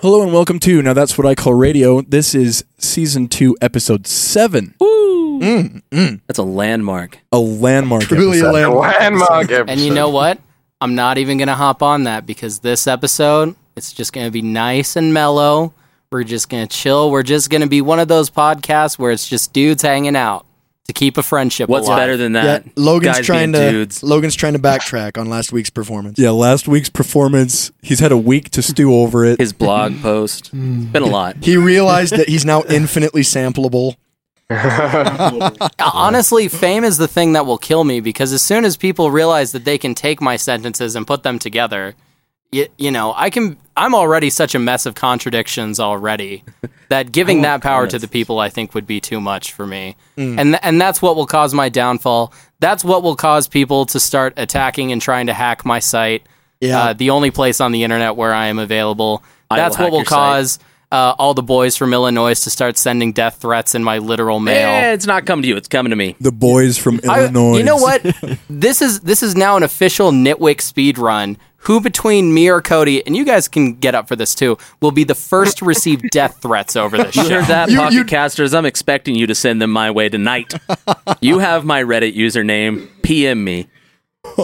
Hello and welcome to Now That's What I Call Radio. This is season two, episode seven. Woo! Mm, mm. That's a landmark. A landmark Truly a episode. landmark. Landmark episode. And you know what? I'm not even going to hop on that because this episode, it's just going to be nice and mellow. We're just going to chill. We're just going to be one of those podcasts where it's just dudes hanging out to keep a friendship What's alive. better than Yeah, that? Logan's Guys trying being to dudes. Logan's trying to backtrack on last week's performance. Yeah, last week's performance, he's had a week to stew over it. His blog post. Mm. It's been a lot. He realized that he's now infinitely sampleable. Honestly, fame is the thing that will kill me because as soon as people realize that they can take my sentences and put them together, you, you know, I can. I'm already such a mess of contradictions already that giving that power to the people, I think, would be too much for me. And th- and that's what will cause my downfall. That's what will cause people to start attacking and trying to hack my site. Yeah. Uh, the only place on the internet where I am available. That's will what will cause uh, all the boys from Illinois to start sending death threats in my literal mail. Eh, it's not coming to you. It's coming to me. the boys from I- Illinois. you know what? this is this is now an official Nitwick speed run. Who between me or Cody, and you guys can get up for this too, will be the first to receive death threats over this You show? heard that, You- Pocket you- Casters? I'm expecting you to send them my way tonight. you have my Reddit username. PM me.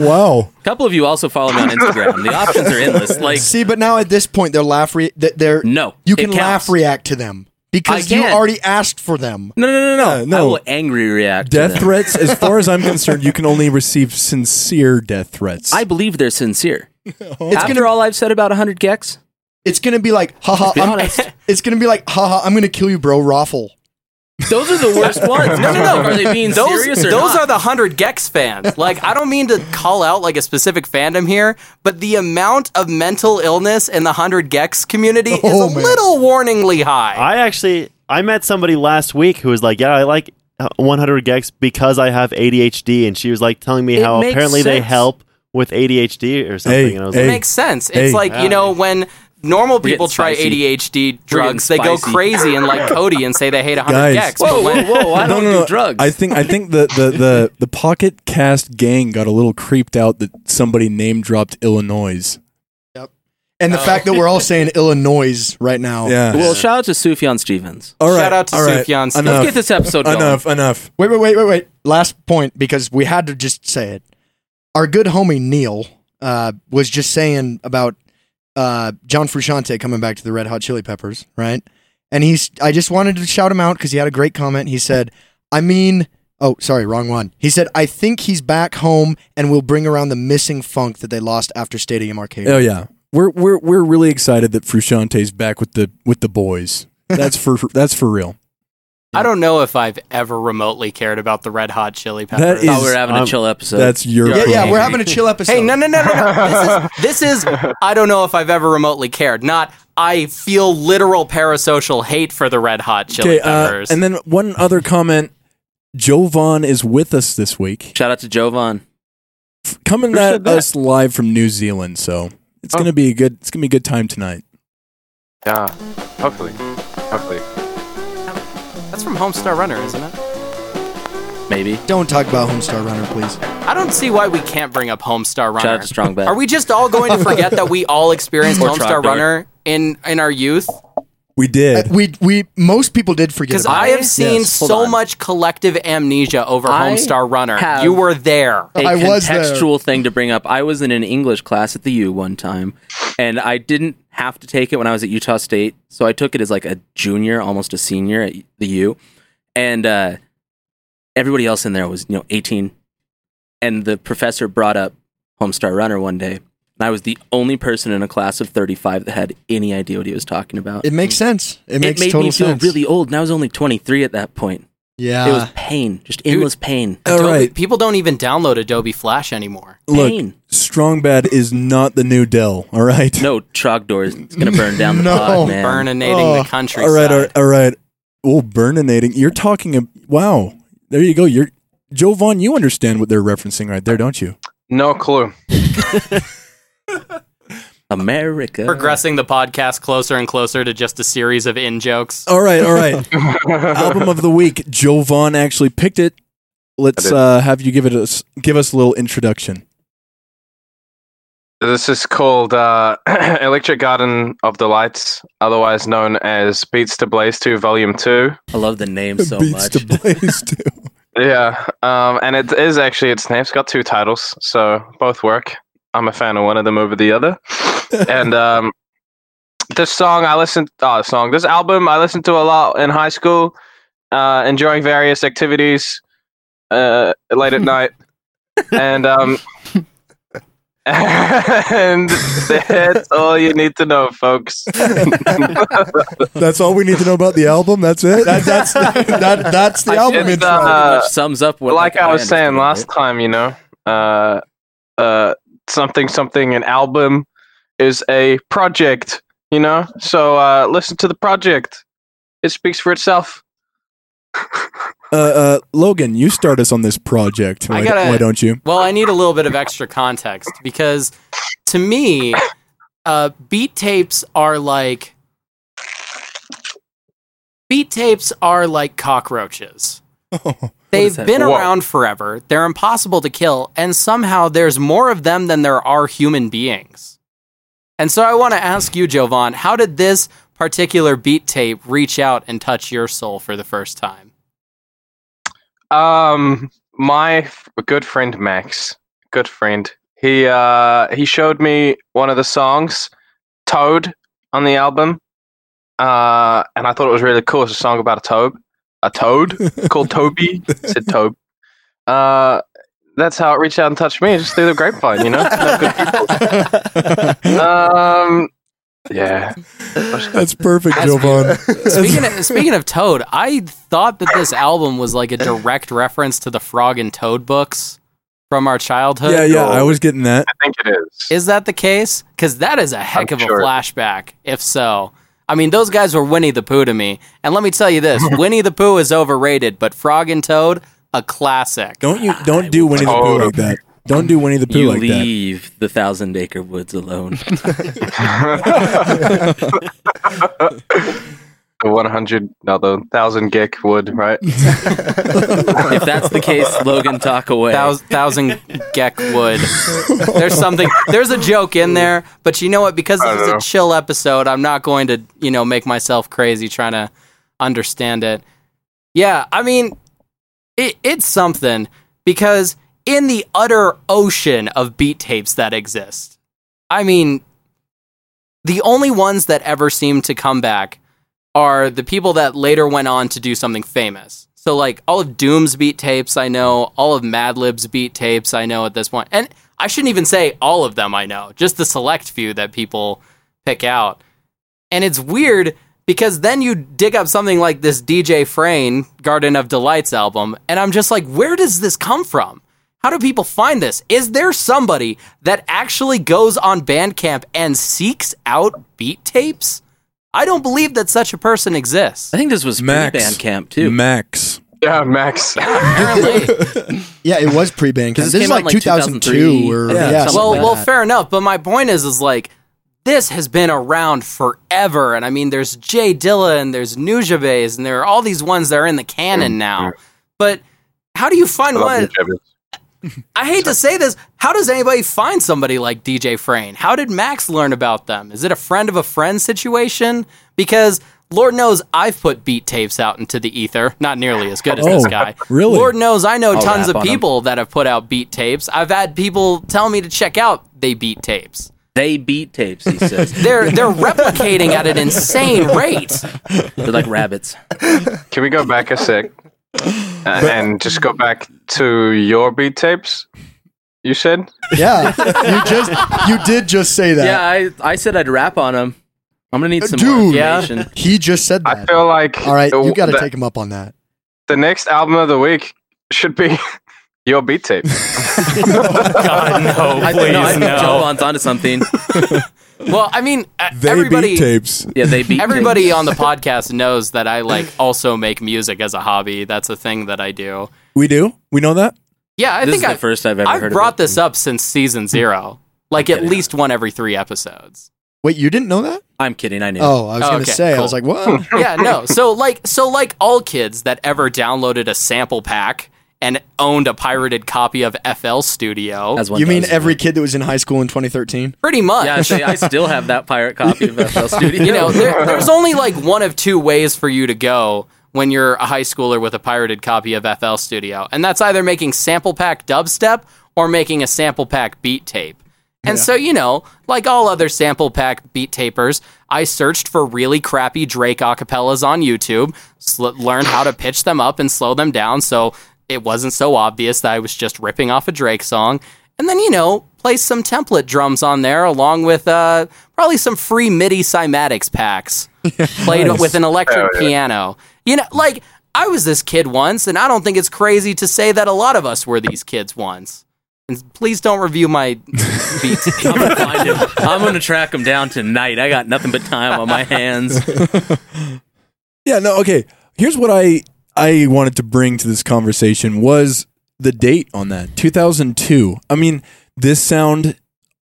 Wow. A couple of you also follow me on Instagram. The options are endless. Like, See, but now at this point, they're laugh. Re- th- they're no. you can laugh react to them because you already asked for them. No, no, no, no, Yeah, no. I will angry react. to Death them. threats, as far as I'm concerned, you can only receive sincere death threats. I believe they're sincere. It's After gonna all I've said about 100 gecs, it's gonna be like haha. be I'm, honest. it's gonna be like haha. I'm gonna kill you, bro. Raffle. Those are the worst ones. No, no, no. Are they being Those, serious or those not? are the 100 gecs fans. Like, I don't mean to call out like a specific fandom here, but the amount of mental illness in the 100 gecs community is Oh, a man. little warningly high. I actually I met somebody last week who was like, "Yeah, I like uh, 100 gecs because I have ADHD," and she was like telling me It how makes apparently they help with ADHD or something. Hey, and I was hey. It makes sense. Hey. It's like, you know, when normal getting people try spicy. ADHD drugs, they getting go spicy. crazy and like Cody and say they hate 100 Guys. gecs. Whoa, whoa, whoa! I no, don't no, no. do drugs. I think I think the, the, the, the Pocket Cast gang got a little creeped out that somebody name dropped Illinois. And the fact that we're all saying Illinois right now. Yeah. well, shout out to Sufjan Stevens. all right. Shout out to all right. Sufjan Stevens. Let's Enough. get this episode going. enough. Enough. Wait, wait, wait, wait, wait. Last point because we had to just say it. Our good homie Neil uh, was just saying about uh, John Frusciante coming back to the Red Hot Chili Peppers, right? And he's. I just wanted to shout him out because he had a great comment. He said, "I mean." Oh, sorry, wrong one. He said, "I think he's back home and will bring around the missing funk that they lost after Stadium Arcadium." Oh yeah, we're we're we're really excited that Frusciante's back with the with the boys. That's for that's for real. I don't know if I've ever remotely cared about the Red Hot Chili Peppers. That Thought we were having a um, chill episode. That's your yeah, yeah. We're having a chill episode. Hey, no, no, no, no, no. This is, this is, I don't know if I've ever remotely cared. Not, I feel literal parasocial hate for the Red Hot Chili Okay, uh, Peppers. and then one other comment. Jovahn is with us this week, Shout out to Jovahn. coming Who at us live from New Zealand. So it's Oh. gonna be a good. It's gonna be a good time tonight. Yeah, hopefully. Hopefully. That's from Homestar Runner, isn't it? Maybe. Don't talk about Homestar Runner, please. I don't see why we can't bring up Homestar Runner. Shout out to Strong Bad. Are we just all going to forget that we all experienced Or Homestar Trogdor. Runner in, in our youth? We Uh, did. we we most people did forget Because I have seen Yes. So on. much collective amnesia over I Homestar Runner. have- You were there. a I was there. contextual thing to bring up. I was in an English class at the U one time, and I didn't have to take it when I was at Utah State, so I took it as like a junior, almost a senior at the U, and uh, everybody else in there was you know eighteen, and the professor brought up Homestar Runner one day, and I was the only person in a class of thirty five that had any idea what he was talking about. It makes mm. sense. It makes made total me feel sense. really old, and I was only twenty three at that point. yeah. It was pain, just endless pain. All Adobe- right. People don't even download Adobe Flash anymore. Look, Pain. Strong Bad is not the new Dell. All right. No, Trogdor is going to burn down the No. pod, man. Burninating Oh, the country. All right. All right. All right. Oh, burninating. You're talking. ab- Wow. There you go. You're Jovahn. You understand what they're referencing right there, don't you? No clue. America. Progressing the podcast closer and closer to just a series of in jokes. All right. All right. Album of the week. Jovahn actually picked it. Let's uh, have you give it us give us a little introduction. This is called uh, Electric Garden of Delights, otherwise known as Beats to Blaze 2 Volume 2. I love the name so Beats much. to Blaze too. Yeah, um, and it is actually its name. It's got two titles, so both work. I'm a fan of one of them over the other. and um, this song I listened, oh, song, this album I listened to a lot in high school, uh, enjoying various activities uh, late at night, and um, and that's all you need to know, folks. That's all we need to know about the album. That's it. That, that's that, that's the I album should, intro. uh, sums up what like I was saying last time, you know, uh, uh, something something an album is a project, you know. So uh, listen to the project; it speaks for itself. uh, uh, Logan, you start us on this project. Why, gotta- why don't you? Well, I need a little bit of extra context because to me, uh, beat tapes are like beat tapes are like cockroaches. They've been Whoa. around forever. They're impossible to kill, and somehow there's more of them than there are human beings. And so I want to ask you, Jovahn, how did this particular beat tape reach out and touch your soul for the first time? Um, my f- good friend Max, good friend, he uh he showed me one of the songs, Toad, on the album, uh, and I thought it was really cool. It's a song about a toad, a toad called Toby. It said Tobe. Uh, that's how it reached out and touched me, just through the grapevine, you know. Um, yeah. That's perfect, Jovahn. Speaking of, speaking of Toad, I thought that this album was like a direct reference to the Frog and Toad books from our childhood. yeah, yeah, I was getting that. I think it is. Is that the case? Because that is a heck I'm of a flashback. If so, I mean, those guys were Winnie the Pooh to me. And let me tell you this: Winnie the Pooh is overrated, but Frog and Toad, a classic. Don't you? Don't do Winnie the Pooh like that. Don't do Winnie the Pooh You like that. leave the thousand acre woods alone. the 100, no, the 1000 gig wood, right? if that's the case, Logan, talk away. Thousand, thousand Geck Wood. There's something. There's a joke in there, but you know what? Because I this is don't a chill episode, I'm not going to, you know, make myself crazy trying to understand it. Yeah, I mean, it, it's something because in the utter ocean of beat tapes that exist, I mean, the only ones that ever seem to come back are the people that later went on to do something famous. So like all of Doom's beat tapes I know, all of Madlib's beat tapes I know at this point. And I shouldn't even say all of them I know, just the select few that people pick out. And it's weird because then you dig up something like this DJ Frane Garden of Delights album and I'm just like where does this come from? How do people find this? Is there somebody that actually goes on Bandcamp and seeks out beat tapes? I don't believe that such a person exists. I think this was Max pre-Bandcamp too. Max. yeah, Max. Apparently. yeah, it was pre Bandcamp. This this is like like, 2002 2003. or Yeah, yeah. something well, something well, fair enough. But my point is, is like this has been around forever, and I mean, there's J Dilla and there's Nujabes, and there are all these ones that are in the canon now. But how do you find one? you, Jebby. I hate to say this. How does anybody find somebody like DJ Frane? How did Max learn about them? Is it a friend of a friend situation? Because Lord knows I've put beat tapes out into the ether. Not nearly as good as this Oh, guy. really? Lord knows I know I'll tons of on 'em. people that have put out beat tapes. I've had people tell me to check out they beat tapes. They beat tapes, he says. They're they're replicating at an insane rate. They're like rabbits. Can we go back a sec uh, and just go back to your beat tapes? You said? yeah, you just you did just say that. Yeah, I, I said I'd rap on them. I'm gonna need uh, some more Dude. Yeah. He just said that. I feel like All right, you got to the, take him up on that. the next album of the week should be your beat tape. God no, I, no, I think Jovahn's onto something. Well, I mean, uh, They everybody beat tapes. Yeah, they beat Everybody tapes. on the podcast knows that I like also make music as a hobby. That's a thing that I do. We do. We know that. Yeah, I This think is I, the first I've ever I've heard brought of it. this up since season zero. Like at least one every three episodes. Wait, you didn't know that? I'm kidding. I knew. Oh, I was Oh, going to okay, say. I was like, what? yeah, no. So like so like all kids that ever downloaded a sample pack and owned a pirated copy of FL Studio. As one You mean does. every kid that was in high school in 2013? Pretty much. Yeah, I, I still have that pirate copy of FL Studio. you know, there, there's only like one of two ways for you to go when you're a high schooler with a pirated copy of FL Studio, and that's either making sample pack dubstep or making a sample pack beat tape. And so, you know, like all other sample pack beat tapers, I searched for really crappy Drake acapellas on YouTube, sl- learned how to pitch them up and slow them down so it wasn't so obvious that I was just ripping off a Drake song. And then, you know, place some template drums on there along with uh, probably some free MIDI cymatics packs played with an electric Oh, yeah. piano. You know, like I was this kid once, and I don't think it's crazy to say that a lot of us were these kids once. And please don't review my beats. I'm gonna find him. I'm gonna track him down tonight. I got nothing but time on my hands. Yeah, no, okay. Here's what I I wanted to bring to this conversation was the date on that. 2002. I mean, this sound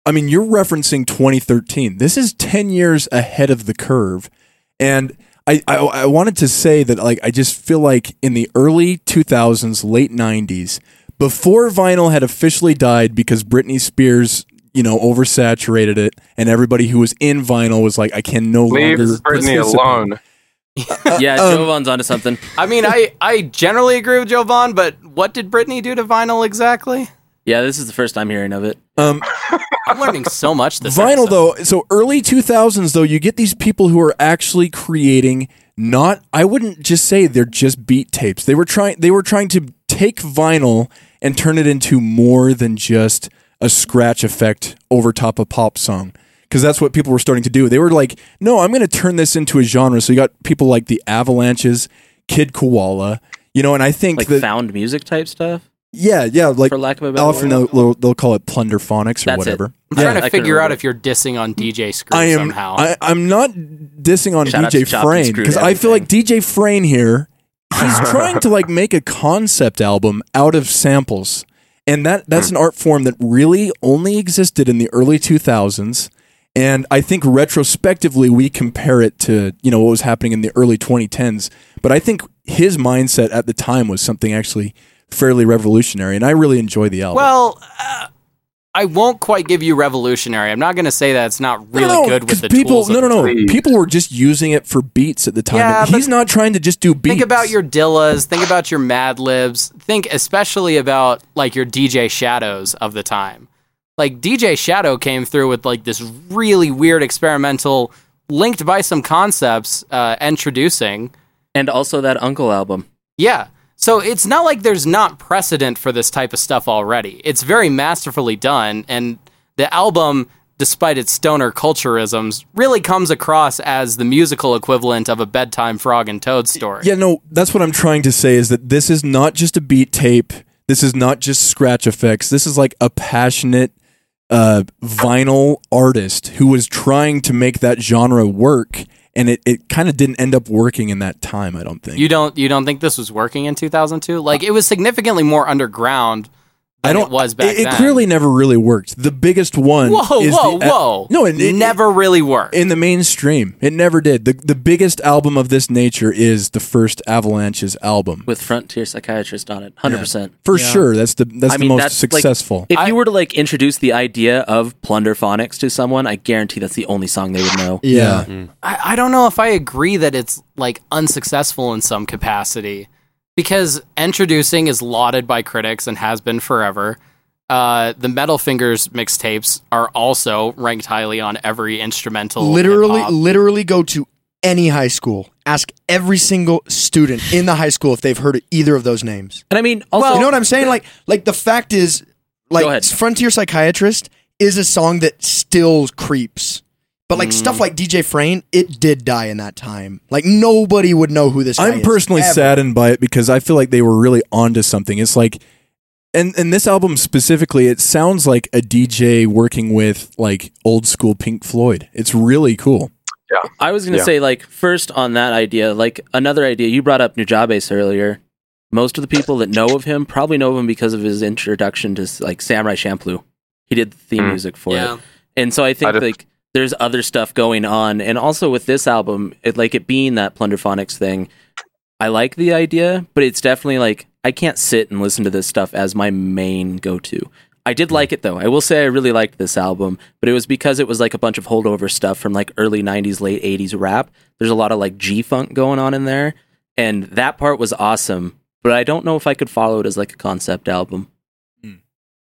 I mean, you're referencing 2013. This is 10 years ahead of the curve. And I, I I wanted to say that like I just feel like in the early 2000s, late 90s, before vinyl had officially died because Britney Spears, you know, oversaturated it and everybody who was in vinyl was like I can no Leave longer Britney participate. alone. Yeah, Um, Jovahn's onto something. I mean, I, I generally agree with Jovahn, but what did Britney do to vinyl exactly? Yeah, this is the first time hearing of it. Um, I'm learning so much this vinyl episode. though so early 2000s though you get these people who are actually creating not i wouldn't just say they're just beat tapes they were trying they were trying to take vinyl and turn it into more than just a scratch effect over top a pop song because that's what people were starting to do they were like no i'm going to turn this into a genre so you got people like the avalanches kid koala you know and i think Like that found music type stuff, yeah yeah like for lack of a better often word. they'll, they'll, they'll call it plunderphonics or That's it. whatever I'm trying to couldn't figure out if you're dissing on DJ Screw I am. somehow. I, I'm not dissing on Shout DJ to Chopped and Frane Screwed because I feel like. DJ Frane here, he's trying to like make a concept album out of samples, and that that's hmm. an art form that really only existed in the early 2000s. And I think retrospectively we compare it to you know what was happening in the early 2010s, but I think his mindset at the time was something actually fairly revolutionary, and I really enjoy the album. well, uh, I won't quite give you revolutionary. I'm not going to say that it's not really no, no, good with the people. tools. no, no, no. Please. People were just using it for beats at the time. Yeah, He's not trying to just do beats. Think about your Dillas. Think about your Madlibs. Think especially about like your DJ Shadows of the time. Like DJ Shadow came through with like this really weird experimental, linked by some concepts, uh, Endtroducing. and also that UNKLE album. Yeah. So it's not like there's not precedent for this type of stuff already. It's very masterfully done, and the album, despite its stoner culturisms, really comes across as the musical equivalent of a bedtime frog and toad story. Yeah, no, that's what I'm trying to say is that this is not just a beat tape. This is not just scratch effects. This is like a passionate uh, vinyl artist who was trying to make that genre work, and it, it kind of didn't end up working in that time. I don't think. You don't you don't think this was working in 2002? Like it was significantly more underground I don't. it was back it, it then. clearly never really worked. The biggest one. Whoa, is whoa, the, uh, whoa! No, it, it never really worked. in the mainstream. It never did. the The biggest album of this nature is the first Avalanches album. with Frontier Psychiatrist on it, hundred percent. For sure, that's the that's I the mean, most that's, like, successful. If I- you were to like introduce the idea of Plunderphonics to someone, I guarantee that's the only song they would know. yeah. Mm. I, I don't know if I agree that it's like unsuccessful in some capacity because Endtroducing is lauded by critics and has been forever. Uh, the Metal Fingers mixtapes are also ranked highly on every instrumental. literally, hip-hop. literally go to any high school. Ask every single student in the high school if they've heard of either of those names. And I mean, also, Well- you know what I'm saying? Like, like the fact is, like Frontier Psychiatrist is a song that still creeps. But like stuff Mm. like DJ Frane, it did die in that time. Like nobody would know who this. guy I'm is, personally ever. saddened by it because I feel like they were really onto something. It's like, and and this album specifically, it sounds like a DJ working with like old school Pink Floyd. It's really cool. Yeah, I was gonna Yeah. say like first on that idea, like another idea you brought up Nujabes earlier. Most of the people that know of him probably know of him because of his introduction to like Samurai Champloo. He did the theme Mm. music for Yeah. it, and so I think I just- like there's other stuff going on, and also with this album, it like it being that Plunderphonics thing. I like the idea, but it's definitely like I can't sit and listen to this stuff as my main go to. I did like it though. I will say I really liked this album, but it was because it was like a bunch of holdover stuff from like early 90s, late 80s rap. There's a lot of like G funk going on in there, and that part was awesome, but I don't know if I could follow it as like a concept album.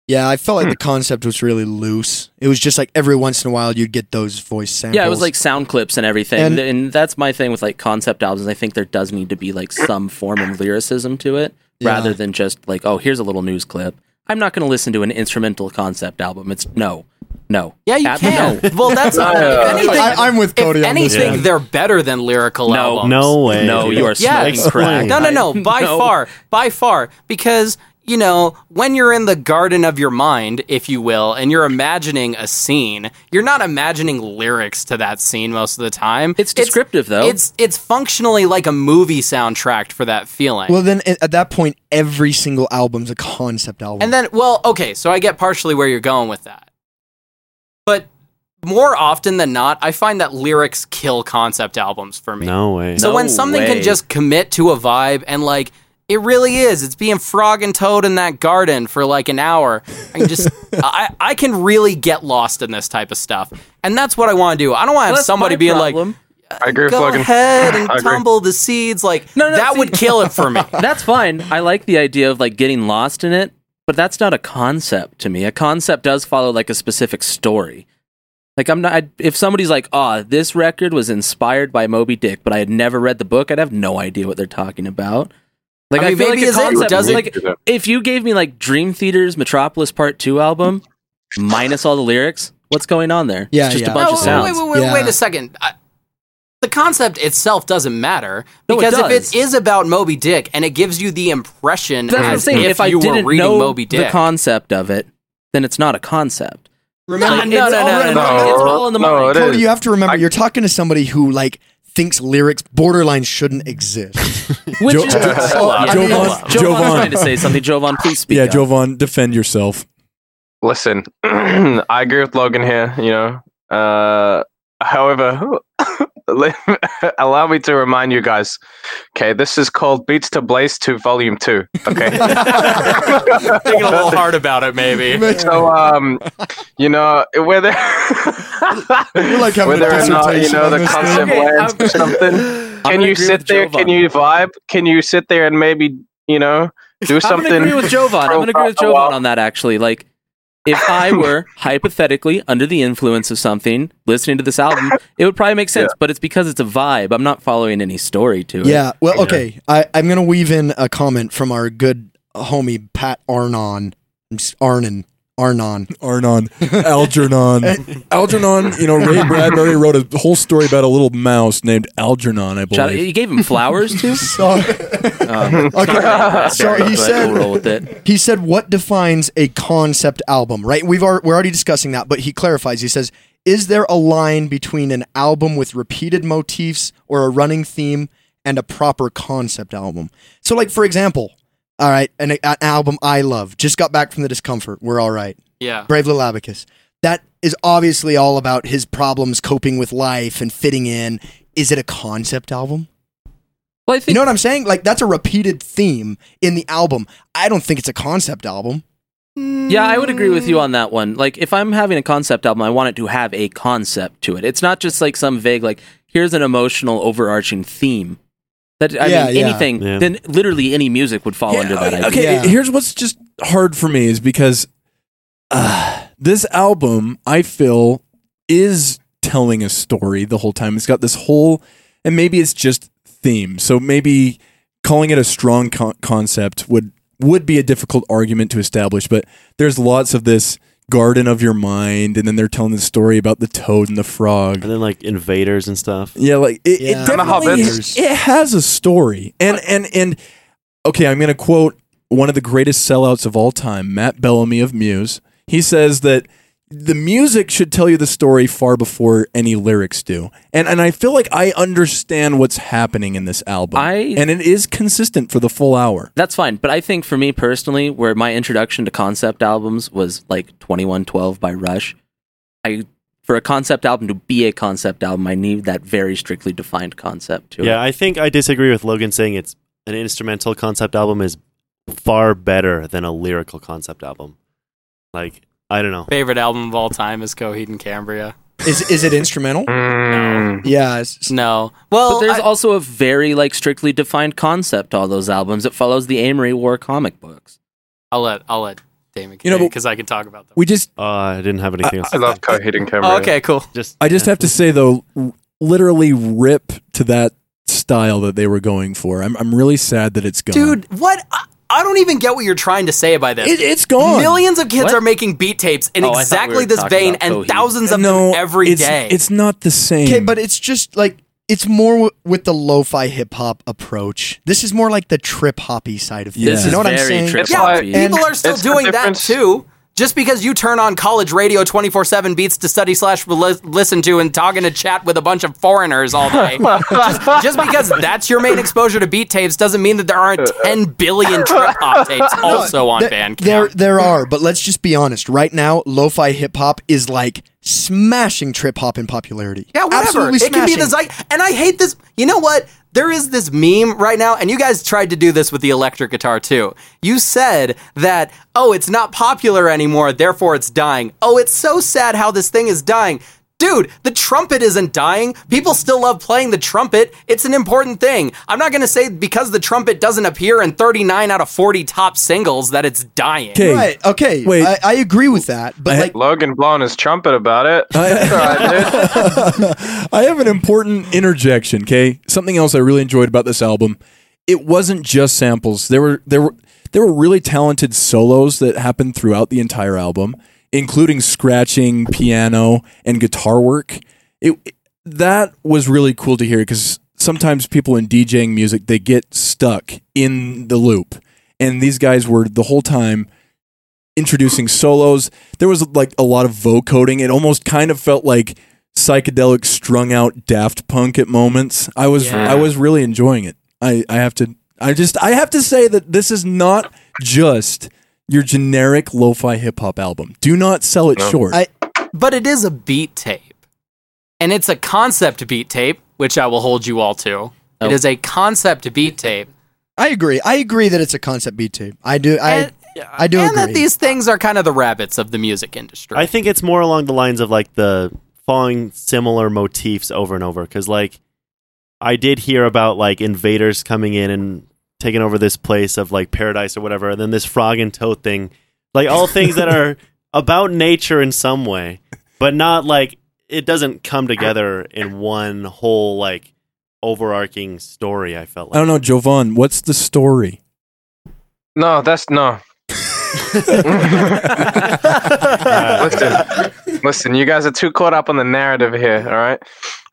Yeah, I felt like hmm. the concept was really loose. It was just like every once in a while you'd get those voice samples. Yeah, it was like sound clips and everything. And- And, that's my thing with like concept albums. I think there does need to be like some form of lyricism to it Yeah. rather than just like, oh, here's a little news clip. I'm not going to listen to an instrumental concept album. It's no, no. Yeah, you Ab- can. No. Well, that's not. Yeah. If anything, I, I'm with Cody if on this. anything, one. they're better than lyrical No. albums. No way. No, you are Yeah. smoking crack. No, no, no. By No. far, by far, because you know when you're in the garden of your mind, if you will, and you're imagining a scene, you're not imagining lyrics to that scene most of the time. It's descriptive, though. It's it's functionally like a movie soundtrack for that feeling. Well, then at at that point, every single album's a concept album. And then, well, okay, so I get partially where you're going with that. But more often than not, I find that lyrics kill concept albums for me. No way. So No when something way. can just commit to a vibe and like it really is, it's being frog and toad in that garden for like an hour. I can just I, I can really get lost in this type of stuff. And that's what I want to do. I don't want to have that's somebody my being problem. like I agree with go Logan. ahead and I agree. tumble the seeds like No, no, that see- would kill it for me. That's fine. I like the idea of like getting lost in it, but that's not a concept to me. A concept does follow like a specific story. Like I'm not. I, if somebody's like, "Oh, this record was inspired by Moby Dick," but I had never read the book, I'd have no idea what they're talking about. Like I I, mean, feel maybe like is a it? concept. Does it- like if you gave me like Dream Theater's Metropolis Part Two album minus all the lyrics, what's going on there? Yeah, it's just yeah. a bunch Oh, of sounds. Wait, wait, wait, Yeah. wait a second. I, the concept itself doesn't matter No, it because if it is about Moby Dick and it gives you the impression That's what I'm as saying. if, If, I you didn't were reading know Moby Dick, the concept of it, then it's not a concept. remember, no, It's no, no, all no, in the no. mind. It's all in the No, mind. it Cody, is. you have to remember, I- you're talking to somebody who like thinks lyrics borderline shouldn't exist. Which Jo- is Jo- hold. I mean- Jovahn, Jovahn- trying to say something. Jovahn, please speak. yeah, up. Jovahn, defend yourself. Listen, I agree with Logan here. You know, uh, however, allow me to remind you guys. Okay, this is called Beats to Blaze Two Volume Two. Okay. Thinking a little hard about it, maybe. so, um, you know, whether like having whether or not you know the this concept thing. Okay, lands I'm- or something, can you sit there? Jovahn. Can you vibe? Can you sit there and maybe you know do I'm something? gonna agree with Jovahn. I'm gonna agree with for Jovahn on that. Actually, like if I were hypothetically under the influence of something, listening to this album, it would probably make sense. But it's because it's a vibe. I'm not following any story to it. Yeah, well, okay. I, I'm going to weave in a comment from our good homie Pat Arnon. Arnon. Arnon. Arnon, Algernon, Algernon. You know, Ray Bradbury wrote a whole story about a little mouse named Algernon. I Shout- believe. you gave him flowers too. So, Um, okay. so sorry, he said, we'll roll with it. he said, what defines a concept album, right? We've ar- we're already discussing that, but he clarifies. He says, is there a line between an album with repeated motifs or a running theme and a proper concept album? So, like, for example, all right, an, an album I love, just got back from the discomfort. We're all right. Yeah. Brave Little Abacus. That is obviously all about his problems coping with life and fitting in. Is it a concept album? Well, I think- You know what I'm saying? Like that's a repeated theme in the album. I don't think it's a concept album. Mm. Yeah, I would agree with you on that one. Like, if I'm having a concept album, I want it to have a concept to it. It's not just like some vague, like, here's an emotional, overarching theme. That I Yeah, mean, yeah. anything. Yeah. Then literally any music would fall under that. okay, idea. okay, Yeah. here's what's just hard for me is because uh, this album, I feel, is telling a story the whole time. It's got this whole, and maybe it's just theme. So maybe calling it a strong con- concept would would be a difficult argument to establish. But there's lots of this garden of your mind, and then they're telling the story about the toad and the frog. And then like invaders and stuff. Yeah, like it, Yeah. it And the definitely Hobbits. it has a story. And and and okay, I'm going to quote one of the greatest sellouts of all time, Matt Bellamy of Muse. He says that the music should tell you the story far before any lyrics do. And and I feel like I understand what's happening in this album. I- and it is consistent for the full hour. That's fine. But I think for me personally, where my introduction to concept albums was like 2112 by Rush, I for a concept album to be a concept album, I need that very strictly defined concept to Yeah, it. I think I disagree with Logan saying it's an instrumental concept album is far better than a lyrical concept album. Like I don't know. Favorite album of all time is Coheed and Cambria. Is is it instrumental? Mm. Yeah. it's- No. Well, But there's I- also a very like strictly defined concept to all those albums. It follows the Amory War comic books. I'll let I'll let Damon You know, because I can talk about them. We just Uh, I didn't have anything else. I love Coheed and Cambria. Oh, okay, cool. Just I just have to say though, literally rip to that style that they were going for. I'm I'm really sad that it's gone. Dude, what? I, I don't even get what you're trying to say by this. it, it's gone. Millions of kids What? are making beat tapes in Oh, I thought we exactly this vein, and Coheed. thousands of no, them every it's, day. It's not the same. Okay, but it's just like it's more w- with the lo-fi hip hop approach. This is more like the trip hoppy side of things. This You know what I'm saying? trip It's yeah, like- hoppy. and- people are still it's doing that too. Just because you turn on college radio 24 7 beats to study slash listen to and talking to chat with a bunch of foreigners all day. just, just because that's your main exposure to beat tapes doesn't mean that there aren't 10 billion trip hop tapes also on Th- Bandcamp. There, there are, but let's just be honest. Right now, lo-fi hip hop is like smashing trip hop in popularity. Yeah, whatever. Absolutely it can be the smashing. zeit. And I hate this. You know what? There is this meme right now, and you guys tried to do this with the electric guitar too. You said that, oh, it's not popular anymore, therefore it's dying. Oh, it's so sad how this thing is dying. Dude, the trumpet isn't dying. People still love playing the trumpet. It's an important thing. I'm not going to say because the trumpet doesn't appear in 39 out of 40 top singles that it's dying. Okay. Right. Okay. Wait. I, I agree with that, but I- like, Logan blowing his trumpet about it. I have an important interjection, okay? Something else I really enjoyed about this album. It wasn't just samples. There were there were there were really talented solos that happened throughout the entire album, including scratching, piano, and guitar work. It that was really cool to hear because sometimes people in DJing music they get stuck in the loop, and these guys were the whole time introducing solos. There was like a lot of vocoding. It almost kind of felt like psychedelic strung out Daft Punk at moments. I was Yeah. I was really enjoying it. I I have to I just I have to say that this is not just your generic lo-fi hip hop album. Do not sell it No. short. I- But it is a beat tape. And it's a concept beat tape, which I will hold you all to. Oh. It is a concept beat tape. I agree. I agree that it's a concept beat tape. I do. I and, I do and that these things are kind of the rabbits of the music industry. I think it's more along the lines of like the following similar motifs over and over. Because like I did hear about like invaders coming in and taking over this place of like paradise or whatever, and then this frog and toad thing, like all things that are about nature in some way, but not like it doesn't come together in one whole like overarching story. I felt like. I don't know, Jovahn, what's the story? no, that's no. Listen, listen. You guys are too caught up on the narrative here. All right.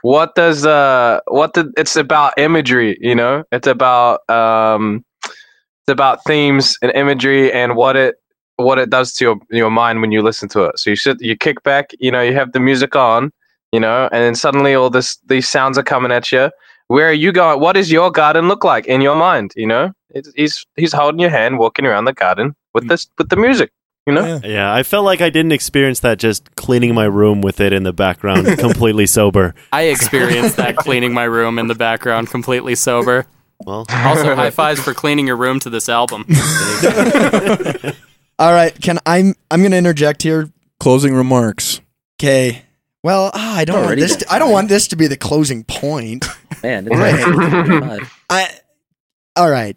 What does uh what the it's about imagery, you know? It's about um it's about themes and imagery and what it what it does to your your mind when you listen to it. So you sit you kick back, you know, you have the music on, you know, and then suddenly all this these sounds are coming at you. Where are you going? What does your garden look like in your mind? You know, it's, he's he's holding your hand, walking around the garden with this with the music. You know, Yeah. Yeah, I felt like I didn't experience that just cleaning my room with it in the background, completely sober. I experienced that cleaning my room in the background completely sober. Well, Also, high fives for cleaning your room to this album. All right. Can I'm I'm going to interject here. Closing remarks. Okay. Well, ah, I don't want this. To, I don't want this to be the closing point. Man, it's Right. I. All right.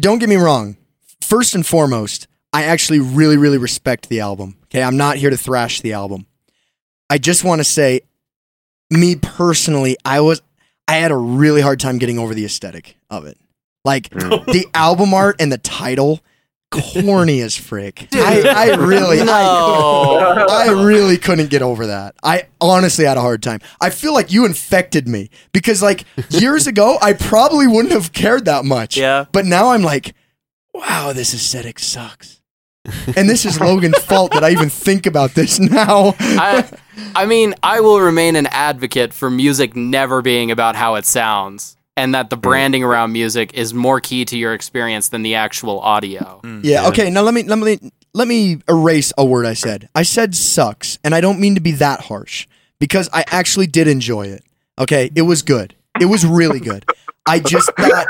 Don't get me wrong. First and foremost, I actually really, really respect the album. Okay, I'm not here to thrash the album. I just want to say, me personally, I was, I had a really hard time getting over the aesthetic of it. Like mm. the album art and the title, corny as frick. I, I really, I, No. I really couldn't get over that. I honestly had a hard time. I feel like you infected me because, like, years ago, I probably wouldn't have cared that much. Yeah. But now I'm like, wow, this aesthetic sucks. And this is Logan's fault that I even think about this now. I, I mean, I will remain an advocate for music never being about how it sounds, and that the mm. branding around music is more key to your experience than the actual audio. Mm. yeah. Okay. Now let me let me let me erase a word I said. I said sucks, and I don't mean to be that harsh because I actually did enjoy it. Okay, it was good. It was really good. I just thought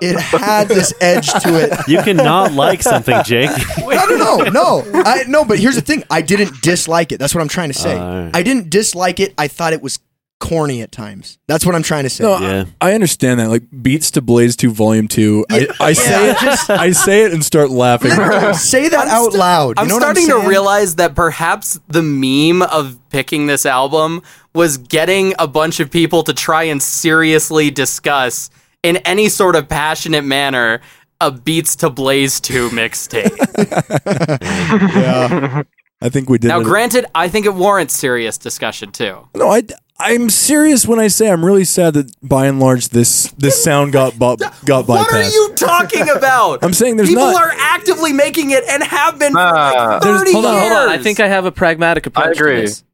it, it had this edge to it. You cannot like something, Jake. No, no, no, no. I no, but here's the thing. I didn't dislike it. That's what I'm trying to say. Uh, I didn't dislike it. I thought it was corny at times. That's what I'm trying to say. No, Yeah. I, I understand that. Like Beats to Blaze 2 Volume 2. I, I say it just- I say it and start laughing. say that out loud. You I'm know what starting saying? to realize that perhaps the meme of picking this album was getting a bunch of people to try and seriously discuss in any sort of passionate manner a Beats to Blaze 2 mixtape. yeah. I think we did now, it. granted, I think it warrants serious discussion too. No, I I'm serious when I say I'm really sad that by and large this this sound got bu- got bypassed. What are you talking about? I'm saying there's People not- are actively making it and have been for Ah. like 30 Hold on, years. hold on. I think I have a pragmatic approach agree. to this.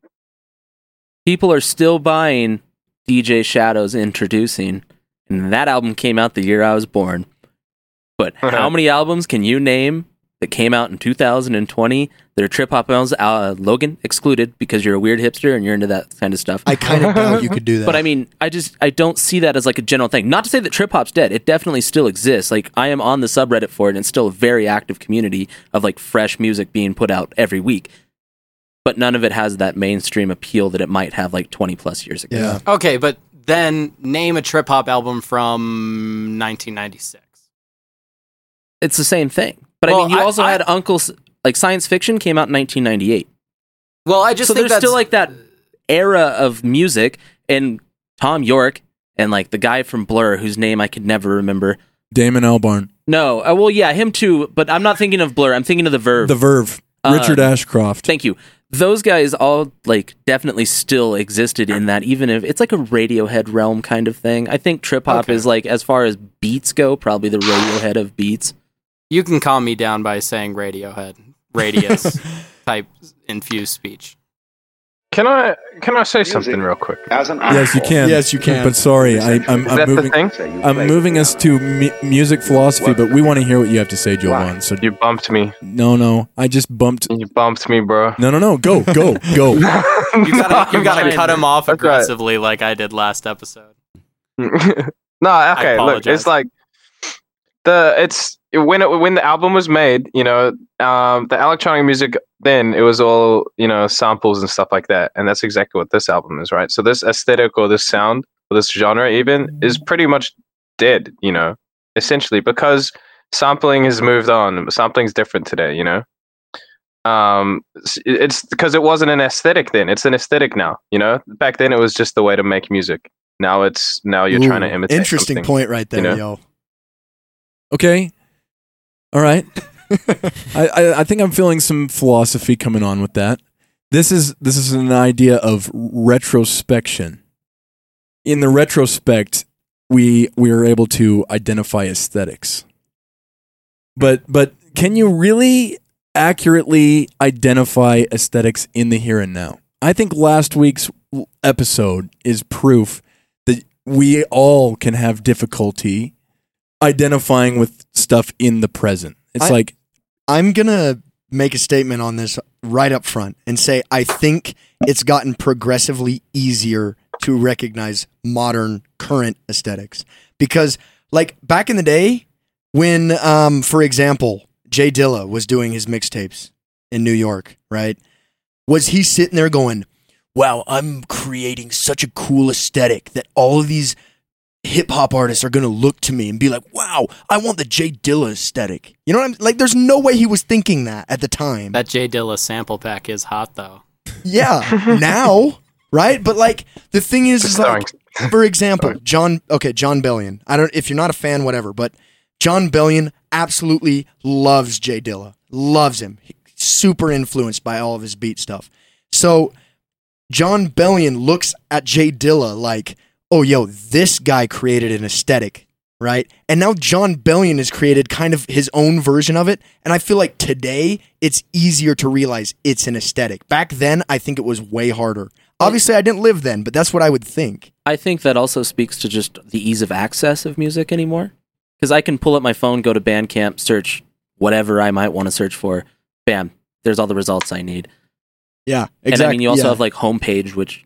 People are still buying DJ Shadows Endtroducing, and that album came out the year I was born. But how many albums can you name that came out in 2020 that are trip hop albums? Uh, Logan excluded because you're a weird hipster and you're into that kind of stuff. I kind of doubt you could do that. But I mean, I just I don't see that as like a general thing. Not to say that trip hop's dead. It definitely still exists. Like I am on the subreddit for it, and it's still a very active community of like fresh music being put out every week. But none of it has that mainstream appeal that it might have like twenty plus years ago. yeah. Okay, but then name a trip hop album from 1996. It's the same thing. But I mean, you I- also I- had UNKLE's like Psyence Fiction came out in 1998. Well, I just so think there's that's still like that era of music and Thom Yorke and like the guy from Blur whose name I could never remember. Damon Albarn, No, uh, well, yeah, him too. But I'm not thinking of Blur. I'm thinking of the Verve. The Verve, Richard Um, Ashcroft. Thank you. Those guys all like definitely still existed in that, even if it's like a Radiohead realm kind of thing. I think trip hop Okay. is like, as far as beats go, probably the Radiohead of beats. You can calm me down by saying Radiohead, radius type infused speech. Can I can I say something real quick? As an Yes, you can. Yes, you can. But sorry, I, I'm, I'm moving. thing? I'm moving us to mu- music philosophy, but we want to hear what you have to say, Jovahn. So You bumped me. no, no, I just bumped. You bumped me, bro. No, no, no. Go, go, go. You gotta, you gotta cut him off That's right. aggressively like I did last episode. no, okay. Look, it's like the it's when it when the album was made. You know, um, the electronic music then it was all you know samples and stuff like that, and that's exactly what this album is, right? So this aesthetic or this sound or this genre even is pretty much dead. You know, essentially because sampling has moved on. Sampling's different today. You know. Um, it's because it wasn't an aesthetic then. It's an aesthetic now. You know, back then it was just the way to make music. Now it's now you're trying to imitate. Interesting point right there, you know? yo. Okay. All right. I, I I think I'm feeling some philosophy coming on with that. This is this is an idea of retrospection. In the retrospect, we we are able to identify aesthetics. But but can you really accurately identify aesthetics in the here and now? I think last week's episode is proof that we all can have difficulty identifying with stuff in the present. It's I- like I'm gonna make a statement on this right up front and say I think it's gotten progressively easier to recognize modern current aesthetics because like back in the day when um for example J Dilla was doing his mixtapes in New York, right? Was he sitting there going, "Wow, I'm creating such a cool aesthetic that all of these hip hop artists are gonna look to me and be like, "Wow, I want the J Dilla aesthetic." You know what I'm like? There's no way he was thinking that at the time. That J Dilla sample pack is hot though. yeah, now, right? But like the thing is, is like, for example, Jon. Okay, Jon Bellion. I don't. If you're not a fan, whatever. But Jon Bellion absolutely loves J Dilla. Loves him. He- super influenced by all of his beat stuff. So Jon Bellion looks at J Dilla like, oh, yo, this guy created an aesthetic, right? And now Jon Bellion has created kind of his own version of it. And I feel like today it's easier to realize it's an aesthetic. Back then, I think it was way harder. Obviously, I didn't live then, but that's what I would think. I think that also speaks to just the ease of access of music anymore. Because I can pull up my phone, go to Bandcamp, search whatever I might want to search for. Bam, there's all the results I need. Yeah, exactly. And I mean, you also yeah. have like homepage, which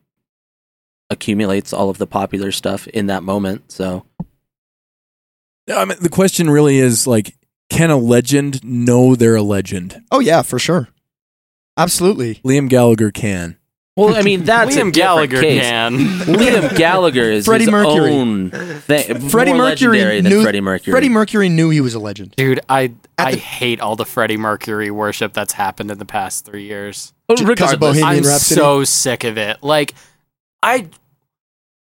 accumulates all of the popular stuff in that moment. So I mean, the question really is like, can a legend know they're a legend? Oh yeah, for sure. Absolutely. Liam Gallagher can. Well, I mean that's a Liam different Gallagher case. can. Liam Gallagher is Freddie his Mercury. own thing. Freddie more Mercury legendary than knew Freddie Mercury. Freddie Mercury knew he was a legend. Dude, I At I the- hate all the Freddie Mercury worship that's happened in the past three years. But J- 'cause of Bohemian I'm Rhapsody. so sick of it. Like, I.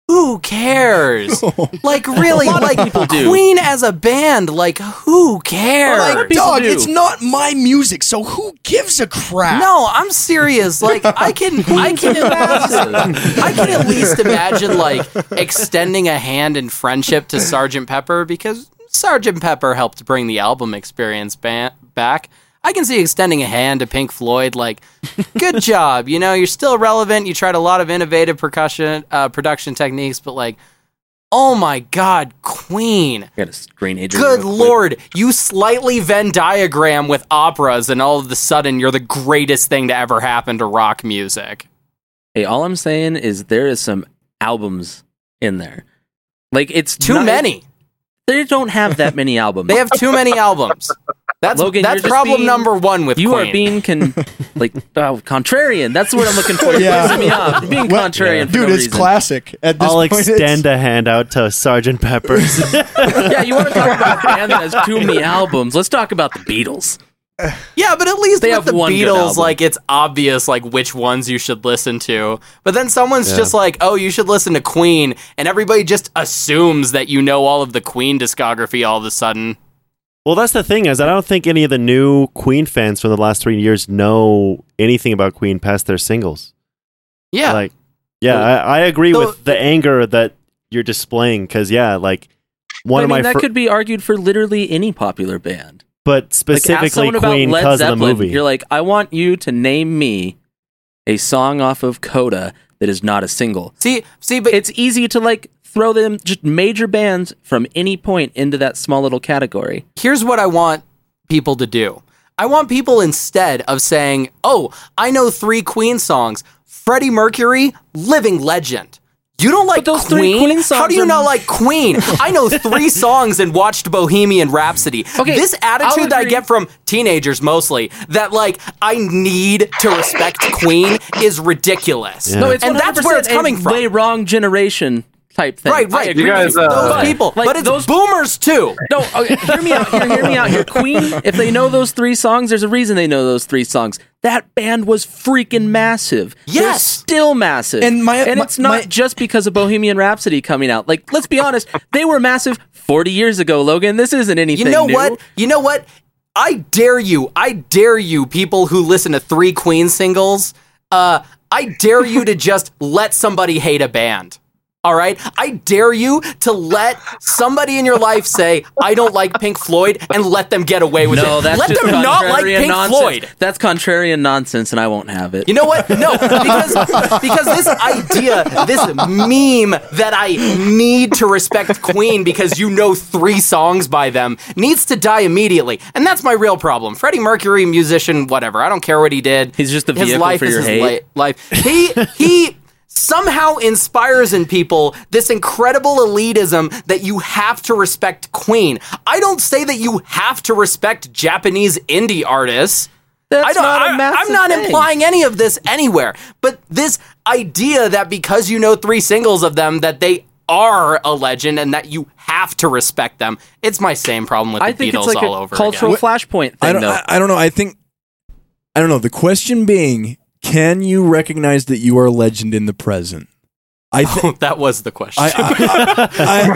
Who cares? Oh like, really? Like, people do. Queen as a band. Like, who cares? like, people dog, do. it's not my music, so who gives a crap? No, I'm serious. Like I can, I can imagine. I can at least imagine like extending a hand in friendship to Sergeant Pepper because Sergeant Pepper helped bring the album experience ba- back. I can see extending a hand to Pink Floyd. Like, good job. You know, you're still relevant. You tried a lot of innovative percussion uh, production techniques, but like, oh my God, Queen. I got a screen Adrian Good lord, you slightly Venn diagram with operas, and all of a sudden you're the greatest thing to ever happen to rock music. Hey, all I'm saying is there is some albums in there. Like it's Too not- many. They don't have that many albums. They have too many albums. That's Logan, that's you're just problem being- number one with you Queen. are being con- like oh, contrarian. That's the word I'm looking for. You're Yeah. me off. You're being Well, contrarian, for Dude, no it's reason. classic. At this I'll point, it's- extend a hand out to Sergeant Pepper's. yeah, you want to talk about a band that has too many albums? Let's talk about the Beatles. yeah, but at least They with have the one Beatles, like it's obvious like which ones you should listen to. But then someone's Yeah. just like, "Oh, you should listen to Queen," and everybody just assumes that you know all of the Queen discography all of a sudden. Well, that's the thing is I don't think any of the new Queen fans from the last three years know anything about Queen past their singles. Yeah, Like, yeah, I, I agree So- with the anger that you're displaying because yeah, like one I of mean, my that fir- could be argued for literally any popular band. but Like, ask specifically someone about Queen Led because of the Zeppelin. movie. You're like, I want you to name me a song off of Coda that is not a single. see, see, but It's easy to like throw them just major bands from any point into that small little category. here's what I want people to do. I want people instead of saying, "Oh, I know three Queen songs." Freddie Mercury, living legend. You don't like those three Queen? Queen How do you are- not like Queen? I know three songs and watched Bohemian Rhapsody. Okay, this attitude that I get from teenagers mostly, that like I need to respect Queen, is ridiculous. Yeah. No, it's and that's where it's 100% a coming from. Way wrong generation type thing. Right, right. You guys, uh, those But, people, like, but it's those boomers too. No, okay, hear me out. Here, hear me out. Here, Queen. If they know those three songs, there's a reason they know those three songs. That band was freaking massive. They're Yes. still massive. And my- and my- it's not my- just because of Bohemian Rhapsody coming out. Like, let's be honest, they were massive 40 years ago. Logan, this isn't anything. You know new. what? You know what? I dare you. I dare you, people who listen to three Queen singles. Uh, I dare you to just let somebody hate a band. All right? I dare you to let somebody in your life say, I don't like Pink Floyd, and let them get away with No, it. that's let just them not like Pink nonsense. Floyd. That's contrarian nonsense, and I won't have it. You know what? No, because because this idea, this meme that I need to respect Queen because you know three songs by them needs to die immediately, and that's my real problem. Freddie Mercury, musician, whatever. I don't care what he did. He's just a his vehicle life for your his hate. li- life. He he. Somehow inspires in people this incredible elitism that you have to respect Queen. I don't say that you have to respect Japanese indie artists. That's I don't, not a I, massive I'm not thing. implying any of this anywhere. But this idea that because you know three singles of them, that they are a legend and that you have to respect them, it's my same problem with the I think Beatles it's like all a over cultural again. flashpoint thing, I don't. though. I, I don't know. I think. I don't know. The question being, can you recognize that you are a legend in the present? I think. that was the question. I, I,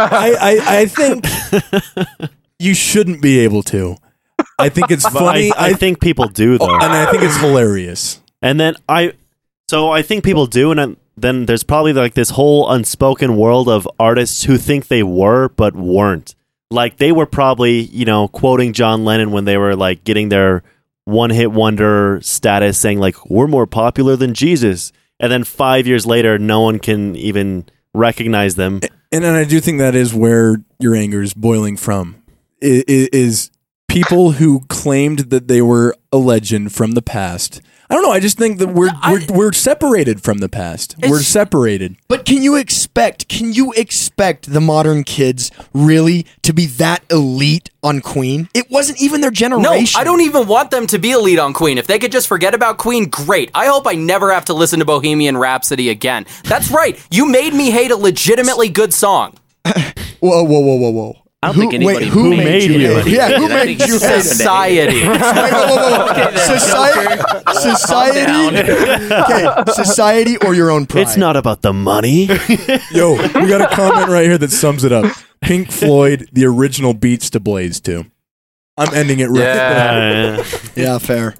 I, I, I think you shouldn't be able to. I think it's funny. I, I think people do though. and I think it's hilarious. And then I, so I think people do, and then- then there's probably like this whole unspoken world of artists who think they were but weren't. Like they were probably, you know, quoting John Lennon when they were like getting their one hit wonder status, saying like we're more popular than Jesus, and then five years later, no one can even recognize them. And then I do think that is where your anger is boiling from. Is people who claimed that they were a legend from the past I don't know. I just think that we're I- we're, we're separated from the past. We're separated. But can you expect? Can you expect the modern kids really to be that elite on Queen? It wasn't even their generation. No, generation. I don't even want them to be elite on Queen. If they could just forget about Queen, great. I hope I never have to listen to Bohemian Rhapsody again. That's right. You made me hate a legitimately good song. Whoa, whoa, whoa, whoa, whoa. I don't who, think anybody wait, who made made you you? anybody Yeah, who I made you it's? Society. Wait, whoa, whoa, whoa, whoa. Society, society, okay, society, or your own pride. It's not about the money. Yo, we got a comment right here that sums it up. Pink Floyd, the original beats to Blaze 2. I'm ending it right there. Yeah. Uh,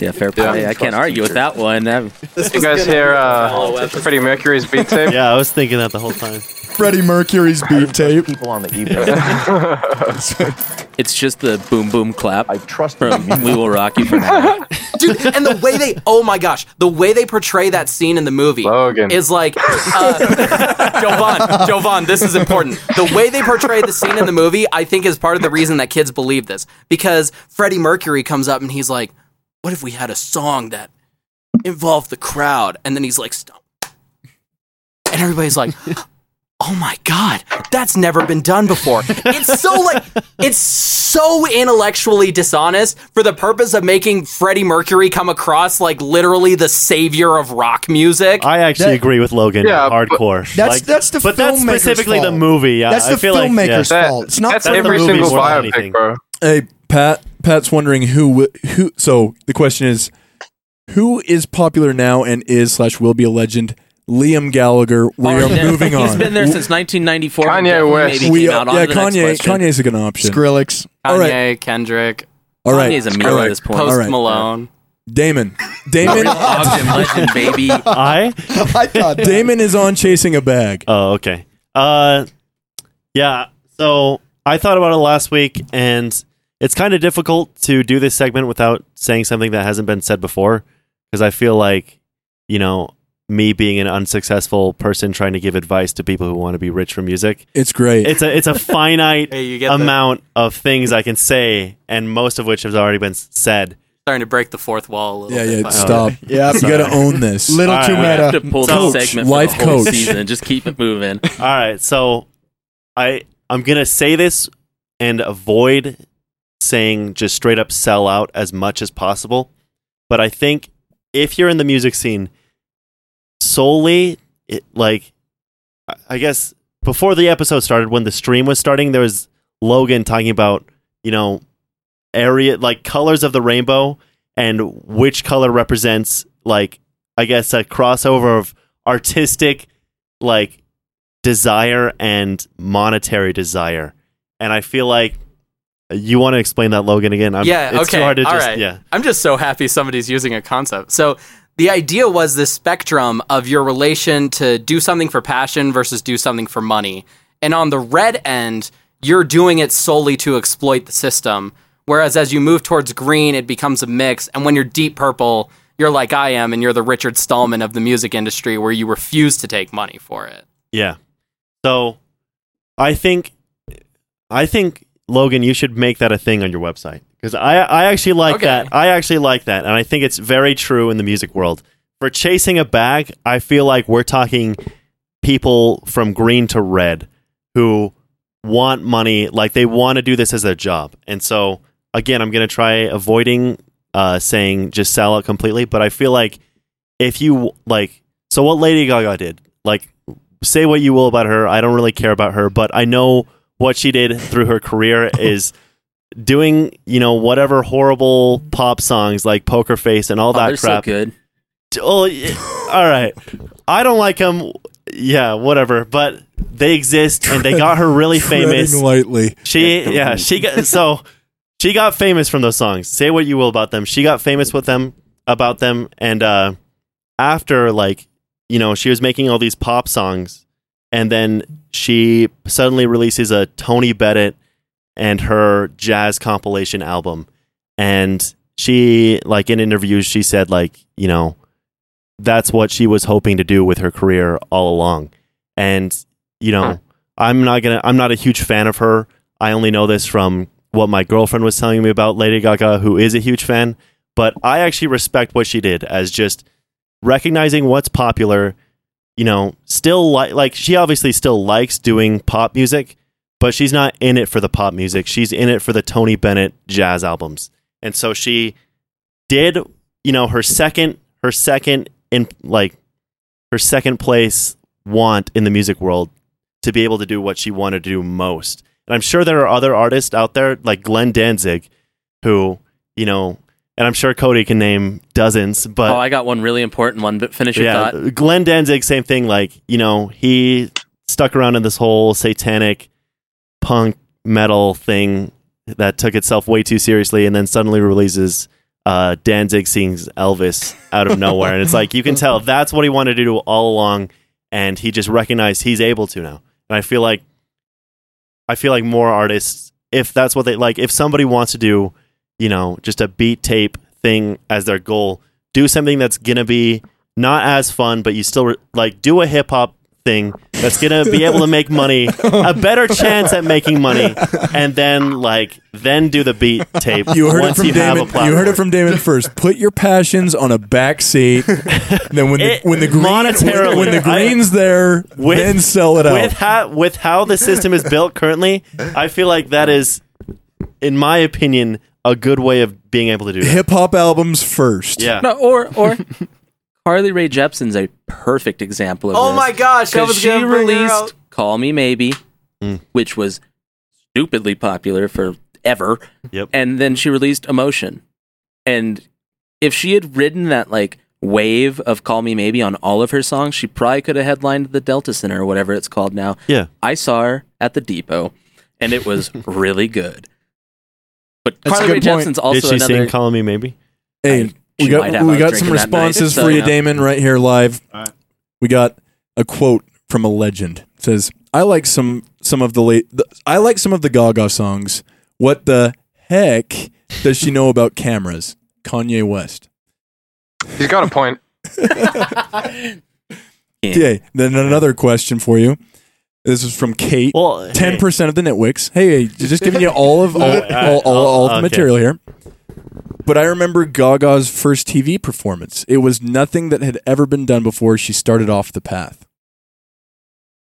Yeah, fair. Yeah, play. I can't argue with that one. I'm- You guys hear uh, Freddie Mercury's beat tape? yeah, I was thinking that the whole time. Freddie Mercury's beat tape. people on the evening. It's just the boom boom clap I trust from them. "We Will Rock You" from now. Dude, and the way they, oh my gosh, the way they portray that scene in the movie Logan. is like, uh, Jovahn, Jovahn, this is important. The way they portray the scene in the movie, I think, is part of the reason that kids believe this. Because Freddie Mercury comes up and he's like, what if we had a song that involved the crowd? And then he's like, stop. And everybody's like, oh my god that's never been done before it's so like it's so intellectually dishonest for the purpose of making freddie mercury come across like literally the savior of rock music I actually That- agree with Logan. Yeah, but- hardcore. That's- that's the but that's filmmaker's specifically the movie. Yeah, That's I the feel like, filmmaker's yeah. That- fault. It's not that's every movie single more than biopic, bro. Hey, Pat. Pat's wondering who who. So the question is, who is popular now and is slash will be a legend? Liam Gallagher. We are Already moving on. He's been there since 1994. Kanye West. We came out. On yeah, to the next Kanye. question. Kanye's a good option. Skrillex. Kanye right. kendrick All right, Kanye's a meme all right. at this point. post All right. malone Damon. Damon. Ogden legend, baby. I. I thought that. Damon is on chasing a bag. Oh, okay. Uh, yeah. So I thought about it last week, and it's kind of difficult to do this segment without saying something that hasn't been said before, because I feel like, you know, me being an unsuccessful person trying to give advice to people who want to be rich from music, It's great. it's a it's a finite hey you get the, amount of things I can say, and most of which has already been said. starting to break the fourth wall a little yeah, bit yeah. by- Stop. Oh, yeah, You got to own this. little All too right. We have to meta. pull Coach, this segment for life the whole coach. season. Just keep it moving. All right, so I I'm gonna say this and avoid saying just straight up sell out as much as possible. But I think if you're in the music scene solely, it, like I- guess before the episode started, when the stream was starting, there was Logan talking about you know area like colors of the rainbow and which color represents like I guess a crossover of artistic like desire and monetary desire. And I feel like you want to explain that Logan again. I'm, Yeah, it's okay, too hard to all just right. yeah. I'm just so happy somebody's using a concept. So the idea was the spectrum of your relation to do something for passion versus do something for money. And on the red end, you're doing it solely to exploit the system. Whereas as you move towards green, it becomes a mix. And when you're deep purple, you're like I am, and you're the Richard Stallman of the music industry, where you refuse to take money for it. Yeah. So I think I think Logan, you should make that a thing on your website because I I actually like Okay. that. I actually like that, and I think it's very true in the music world. For chasing a bag, I feel like we're talking people from green to red who want money, like they want to do this as their job. And so again, I'm going to try avoiding uh, saying just sell out completely, but I feel like if you like, so what Lady Gaga did, like say what you will about her. I don't really care about her, but I know what she did through her career is doing, you know, whatever horrible pop songs like Poker Face and all Oh, that they're so crap. good. Oh, all right. I don't like them. Yeah, whatever. But they exist, and they got her really famous. Lightly. She, yeah, she got so she got famous from those songs. Say what you will about them. She got famous with them about them, and uh, after like you know she was making all these pop songs, and then she suddenly releases a Tony Bennett and her jazz compilation album, and she like in interviews she said like you know that's what she was hoping to do with her career all along, and you know. Huh. I'm not gonna. I'm not a huge fan of her. I only know this from what my girlfriend was telling me about Lady Gaga, who is a huge fan. but I actually respect what she did as just recognizing what's popular. You know, still like like she obviously still likes doing pop music, but she's not in it for the pop music. She's in it for the Tony Bennett jazz albums. And so she did, you know, her second her second in like her second place want in the music world to be able to do what she wanted to do most. And I'm sure there are other artists out there like Glenn Danzig who, you know, and I'm sure Cody can name dozens, but oh, I got one really important one. But finish your yeah, thought. Glenn Danzig, same thing. Like you know, he stuck around in this whole satanic punk metal thing that took itself way too seriously, and then suddenly releases uh, Danzig sings Elvis out of nowhere, and it's like you can tell that's what he wanted to do all along, and he just recognized he's able to now. And I feel like, I feel like more artists, if that's what they like, if somebody wants to do, you know, just a beat tape thing as their goal, do something that's gonna be not as fun, but you still re- like do a hip hop thing that's gonna be able to make money, a better chance at making money, and then like then do the beat tape. You heard it once from you have a Damon. You heard it from Damon first. Put your passions on a back seat. then when the It- when the green monetarily, when, the I- there, With- then sell it with out. how with how the system is built currently. I feel like that is, in my opinion, a good way of being able to do that. Hip hop albums first. Yeah. No, or or Carly Rae Jepsen's a perfect example of Oh this. my gosh, I Because was she gonna bring her released "Call Me Maybe," Mm. which was stupidly popular forever, Yep. and then she released "Emotion." And if she had ridden that like wave of "Call Me Maybe" on all of her songs, she probably could have headlined the Delta Center or whatever it's called now. Yeah. I saw her at the Depot, and it was really good. But That's a Carly Rae good point. Jepsen's also Did she another. sing "Calling Me"? Maybe. Hey, I- we she got might have. we was got some drinking that night, responses so, for you, you know. Damon, right here live. All right. We got a quote from a legend. It says, "I like some some of the late. The, I like some of the Gaga songs. What the heck does she know about cameras?" Kanye West. He's got a point. Yeah. Okay, then another question for you. This is from Kate. Well, Ten percent of the nitwicks. Hey, hey, just giving you all of all, all, all, all the okay. material here. But I remember Gaga's first TV performance. It was nothing that had ever been done before. She started off the path.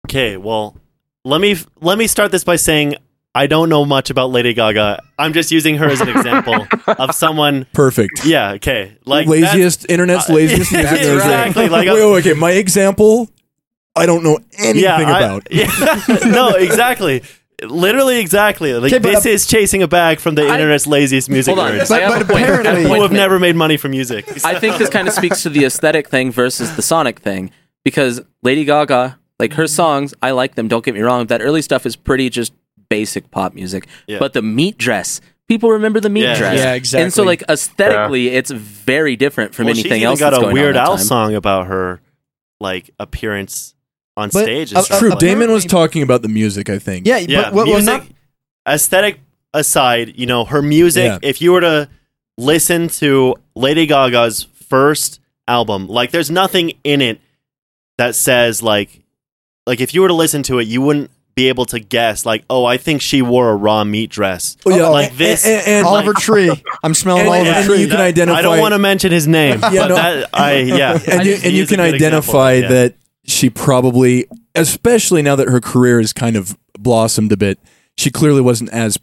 Okay, well, let me let me start this by saying I don't know much about Lady Gaga. I'm just using her as an example of someone. Perfect. Yeah. Okay. Like laziest internet's uh, laziest music. that's there is. exactly, like, wait, wait, okay. My example, I don't know anything yeah, I- about. yeah, no, exactly. Literally, exactly. Like Okay, but, this uh, is chasing a bag from the I- internet's laziest music Hold on. nerds But- I have but a point. I have a apparently- who have never made money from music. I think this kind of speaks to the aesthetic thing versus the sonic thing because Lady Gaga, like her songs, I like them. Don't get me wrong. That early stuff is pretty just basic pop music. Yeah. But the meat dress, people remember the meat Yeah. dress. Yeah, And so, like aesthetically, it's very different from well, she's anything even else. got that's a going Weird on Al time. song about her like appearance on But, stage. and uh, stuff True. like. Damon was talking about the music. I think. Yeah, yeah, but well, well, music, not, aesthetic aside, you know, her music, Yeah. if you were to listen to Lady Gaga's first album, like there's nothing in it that says like like if you were to listen to it, you wouldn't be able to guess like, oh, I think she wore a raw meat dress. Oh, yeah. Like this- and, and- Oliver Tree. I'm smelling And- Oliver and Tree. you can identify- I don't want to mention his name. Yeah, but no. that, I yeah. and I you, and you can good example. identify Yeah. that she probably, especially now that her career has kind of blossomed a bit, she clearly wasn't as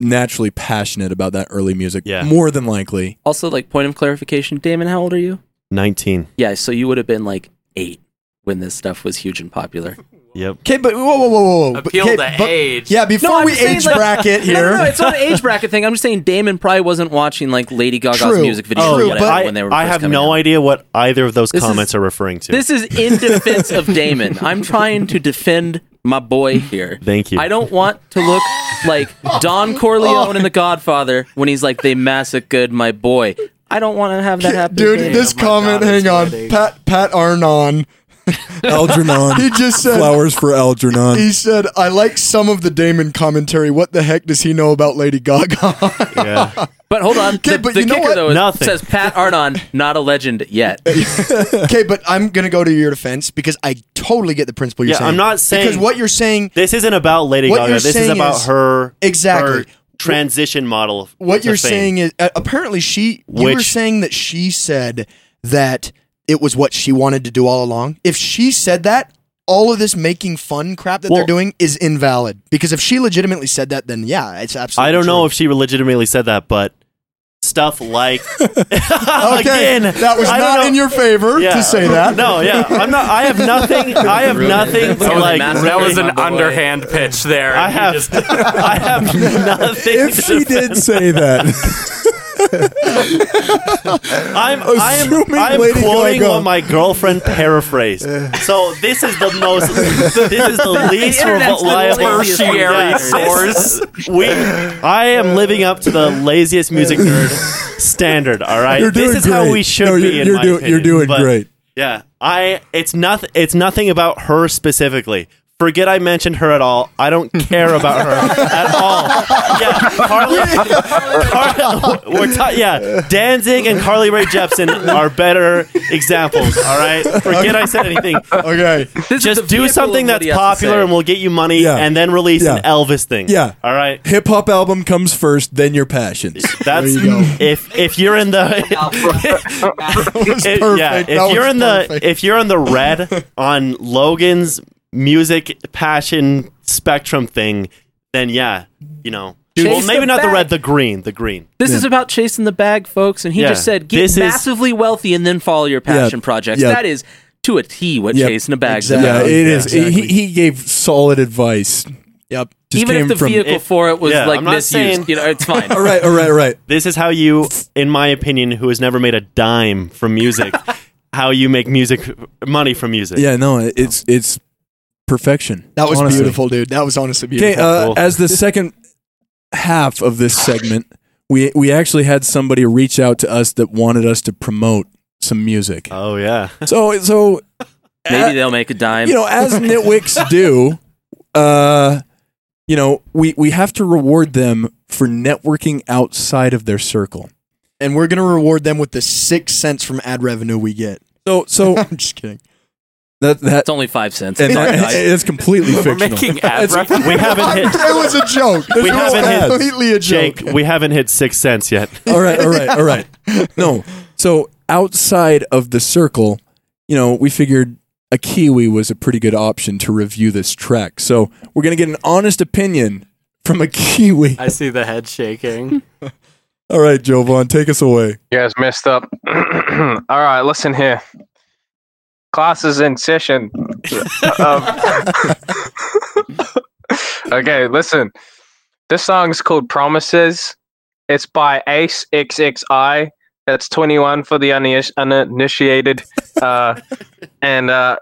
naturally passionate about that early music. Yeah. More than likely. Also, like point of clarification, Damon, how old are you? 19. Yeah, so you would have been like eight when this stuff was huge and popular. Yep. Okay, but whoa, whoa, whoa, whoa. whoa. Appeal Okay, to but- age. Yeah, before I'm we age like- bracket here. no, no, it's not an age bracket thing. I'm just saying Damon probably wasn't watching like Lady Gaga's True. music videos Oh, True, whatever but- when they were I have no out. idea what either of those This is- comments are referring to. This is in defense of Damon. I'm trying to defend my boy here. Thank you. I don't want to look like Don oh. Corleone in The Godfather when he's like, they massacred my boy. I don't want to have that happen. Dude, to this oh my comment, daughter's hang on. Pat Pat Arnon. Algernon. He just said Flowers for Algernon. he said, I like some of the Damon commentary. What the heck does he know about Lady Gaga? yeah. But hold on. Okay, the but the you know kicker, what? though, is, Nothing. says Pat Arnon, not a legend yet. okay, but I'm gonna go to your defense because I totally get the principle you're Yeah, saying. I'm not saying- because what you're saying This isn't about Lady What Gaga. you're This is saying about is- her exactly. her transition model. what you're fame. saying is uh, apparently she you were saying that she said that it was what she wanted to do all along if she said that all of this making fun crap that Well- they're doing is invalid because if she legitimately said that then yeah it's absolutely I don't know if she legitimately said that, but stuff like okay again, that was don't in your favor Yeah. to say that No, yeah, I'm not. I have nothing. I have nothing That like. massive. That was an underhand pitch there. I have. just- I have nothing. if to she defend. did say that, I'm. I am. I'm quoting Gaga- what my girlfriend paraphrased. So this is the most. This is the least reliable tertiary source. We. I am living up to the laziest music nerd standard. All right. you're doing this is great. how we should no, be. You're, in you're my doing, opinion. you're doing great. Yeah, I. It's nothing. It's nothing about her specifically. Forget I mentioned her at all. I don't care about her at all. Yeah, Carly. Car- we're ta- yeah, Danzig and Carly Rae Jepsen are better examples. All right, forget I said anything. okay This is Just do vehicle something of what that's he has to popular, say. and we'll get you money, Yeah. and then release an Yeah. Elvis thing. Yeah. All right. Hip hop album comes first, then your passions. That's you go. if if you're in the was It- perfect. yeah, That if you're was in the if you're in the red on Logan's music passion spectrum thing, then yeah, you know. well, maybe the not the red, the green, the green. This is about chasing the bag, folks. And he Yeah. just said, get This is- massively wealthy and then follow your passion Yeah. projects. Yeah. That is to a T what Yep. chasing a bag's Exactly. yeah, about. it is. exactly. He, he gave solid advice. yep Just Even if the from- vehicle It- for it was yeah, like I'm misused, saying- you know, it's fine. All right, all right, all right. This is how you, in my opinion, who has never made a dime from music, how you make music money from music. Yeah, no, it's it's perfection. that was honestly. beautiful dude that was honestly Okay, beautiful uh, Cool. as the second half of this segment, we we actually had somebody reach out to us that wanted us to promote some music. Oh yeah. So so Maybe uh, they'll make a dime. you know, as nitwicks do, uh, you know, we we have to reward them for networking outside of their circle. and we're gonna reward them with the six cents from ad revenue we get So so i'm just kidding that that it's only five cents. and It's that, nice. it's completely We're fictional. making ad reference. We haven't hit it was a joke We it was haven't hit- completely a joke Jake. We haven't hit six cents yet. all right, all right, all right. No. So outside of the circle, you know, we figured a Kiwi was a pretty good option to review this track. So we're gonna get an honest opinion from a Kiwi. I see the head shaking. All right, Jovahn, take us away. You guys messed up. All right, listen here. Class is in session. Um, okay, listen. This song is called Promises. It's by Ace XXI. That's 21 for the uniniti- uninitiated. Uh, and uh,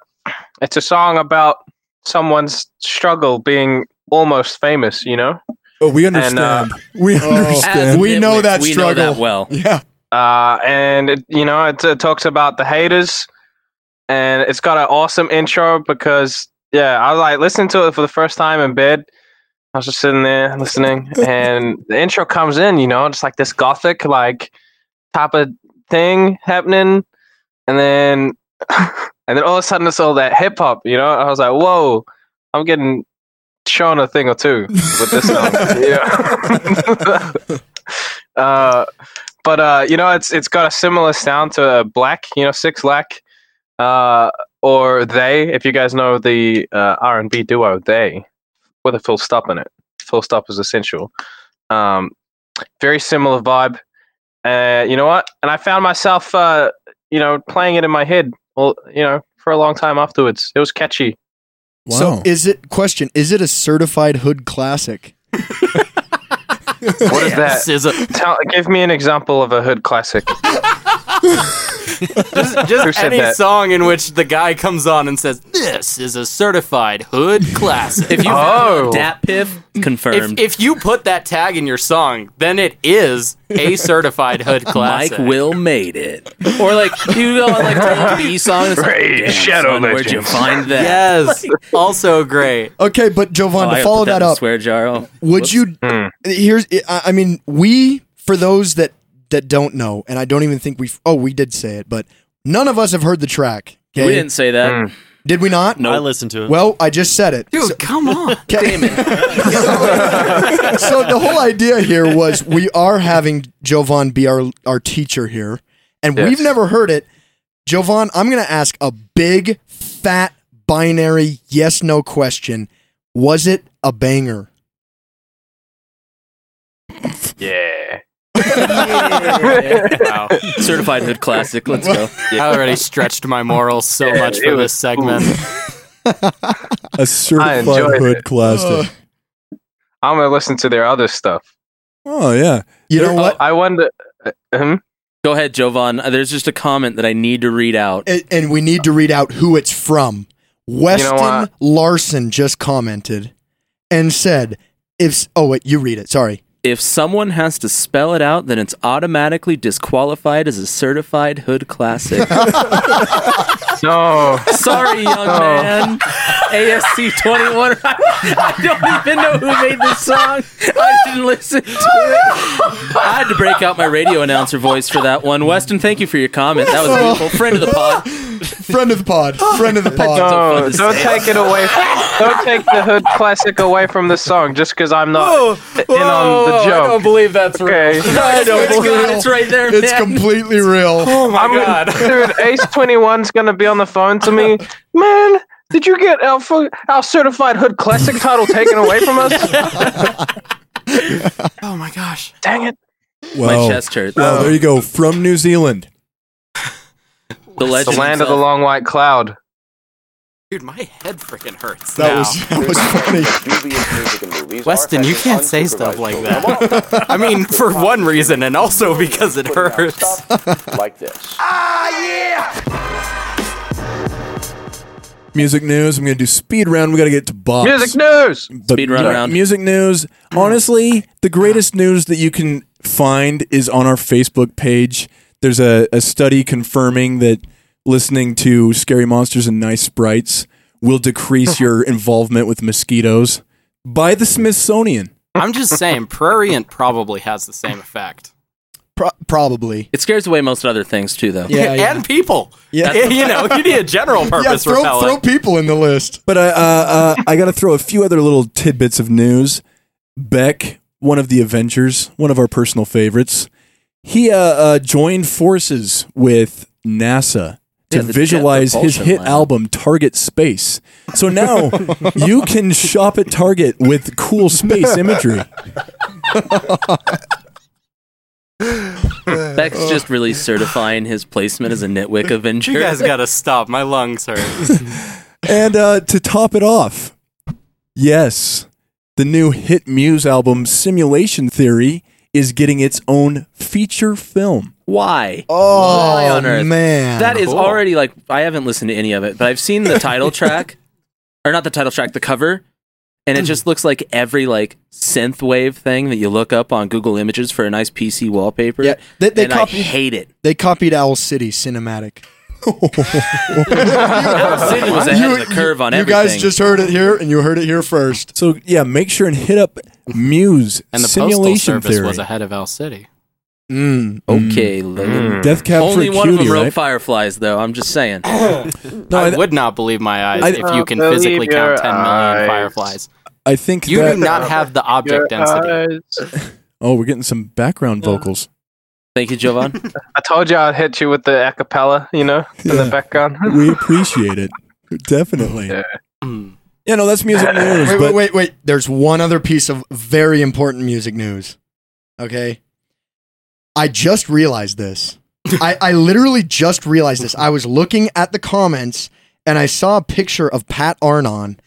it's a song about someone's struggle being almost famous, you know? Oh, we uh, understand. we Oh. As understand. We know nitwicks, that we struggle. know that well. yeah uh, and it, you know it, uh talks about the haters, and it's got an awesome intro because yeah, I was like listening to it for the first time in bed. I was just sitting there listening, and the intro comes in, you know, it's like this gothic like type of thing happening, and then and then all of a sudden it's all that hip hop, you know. I was like, whoa, I'm getting shown a thing or two with this song, yeah. uh, but uh, you know, it's it's got a similar sound to uh, Black, you know, Six Lack, uh, or They. If you guys know the uh, R and B duo They, with a full stop in it. Full stop is essential. Um, very similar vibe. Uh, you know what? And I found myself, uh, you know, playing it in my head. Well, you know, for a long time afterwards. It was catchy. Wow. so is it question is it a certified hood classic What is that? This is Tell, give me an example of a hood classic. just, just any that? song in which the guy comes on and says, "This is a certified hood classic." If you Oh. DatPiff, confirmed. if you put that tag in your song, then it is a certified hood classic. Mike Will made it. Or like you go on like a B song. It's like, Ray Damn, Shadow son, where'd you find that? Yes, also great. okay but Jovahn Oh, to gotta follow put that in the up Swear jar. Oh, would whoops. you Hmm. here's I I mean we for those that that don't know and I don't even think we oh we did say it but none of us have heard the track okay We didn't say that. Mm. Did we not? Nope. I listened to it. Well, I just said it. Dude, come on. Damn it. so the whole idea here was we are having Jovahn be our, our teacher here, and Yes. we've never heard it. Jovahn, I'm going to ask a big, fat, binary yes no question. Was it a banger? Yeah. Wow. Certified hood classic. Let's go. I already stretched my morals so Yeah, much for was this segment. A certified enjoyed hood it. classic. I'm gonna listen to their other stuff. oh yeah. You know what? I wonder. Uh, hmm? Go ahead, Jovahn. Uh, There's just a comment that I need to read out. And, and we need to read out who it's from. Weston what? Larson just commented and said, "If oh wait, you read it. Sorry. If someone has to spell it out, then it's automatically disqualified as a certified hood classic. No. Sorry, young man. ASC 21. I don't even know who made this song. I didn't listen to it. I had to break out my radio announcer voice for that one. Weston, thank you for your comment. That was a beautiful. Friend of the pod. Friend of the pod. Friend of the pod. No, don't take it away. Don't take the hood classic away from the song just because I'm not in on the joke. believe that's Okay. I don't It's believe real. it's right there, It's man. completely real. Oh my I'm god. dude. Ace Twenty One's gonna be on the phone to me, man. Did you get our, fu- our certified hood classic title taken away from us? Oh my gosh. Dang it! Well, my chest hurts. well, there you go. From New Zealand. The legend The land of the long white cloud. Dude, my head freaking hurts. That now. was that was funny. Weston, you can't say stuff like that. I mean, for one reason, and also because it hurts. like this. Ah yeah. Music news. I'm going to do speed round. We got to get to Bob. Music news. But Speed run mu- Music news. Honestly, the greatest news that you can find is on our Facebook page. There's a, a study confirming that listening to Scary Monsters and Nice Sprites will decrease your involvement with mosquitoes by the Smithsonian. I'm just saying, Prurient probably has the same effect. Pro- probably. It scares away most other things too, though. Yeah, yeah. and people. Yeah. you know, you need a general Yeah, purpose throw, throw repellent. people in the list. But I, uh, uh, I got to throw a few other little tidbits of news. Beck, one of the Avengers, one of our personal favorites, he uh, uh, joined forces with NASA to Yeah, the Jet visualize his Propulsion hit Lab. album Target Space. So now you can shop at Target with cool space imagery. Beck's just really certifying his placement as a Nitwick Avenger. You guys gotta stop. My lungs hurt. And uh, to top it off, yes, the new hit Muse album Simulation Theory is getting its own feature film. Why? Oh Why on earth? man, That is Cool. already like I haven't listened to any of it, but I've seen the title track, or not the title track, the cover, and it just looks like every like synth wave thing that you look up on Google Images for a nice PC wallpaper. Yeah, they, they and I copied. hate it. They copied Owl City cinematic. City was ahead of the curve on you everything. guys just heard it here, and you heard it here first. So yeah, make sure and hit up Muse And the postal service Theory. was ahead of Owl City. Mm. okay. Logan. Death Cab Only for one of Cutie, them wrote right? Fireflies, though. I'm just saying. No, I, I, would not believe my eyes I- if you can physically count 10 million eyes. fireflies. I think You that. do not have the object density. eyes. oh, we're getting some background vocals. Thank you, Jovahn. I told you I'd hit you with the acapella, you know, in Yeah. the background. We appreciate it. Definitely. Yeah. Mm. Yeah, no, that's music news. Wait, but wait, wait, wait. There's one other piece of very important music news. Okay. I just realized this. I, I literally just realized this. I was looking at the comments and I saw a picture of Pat Arnon.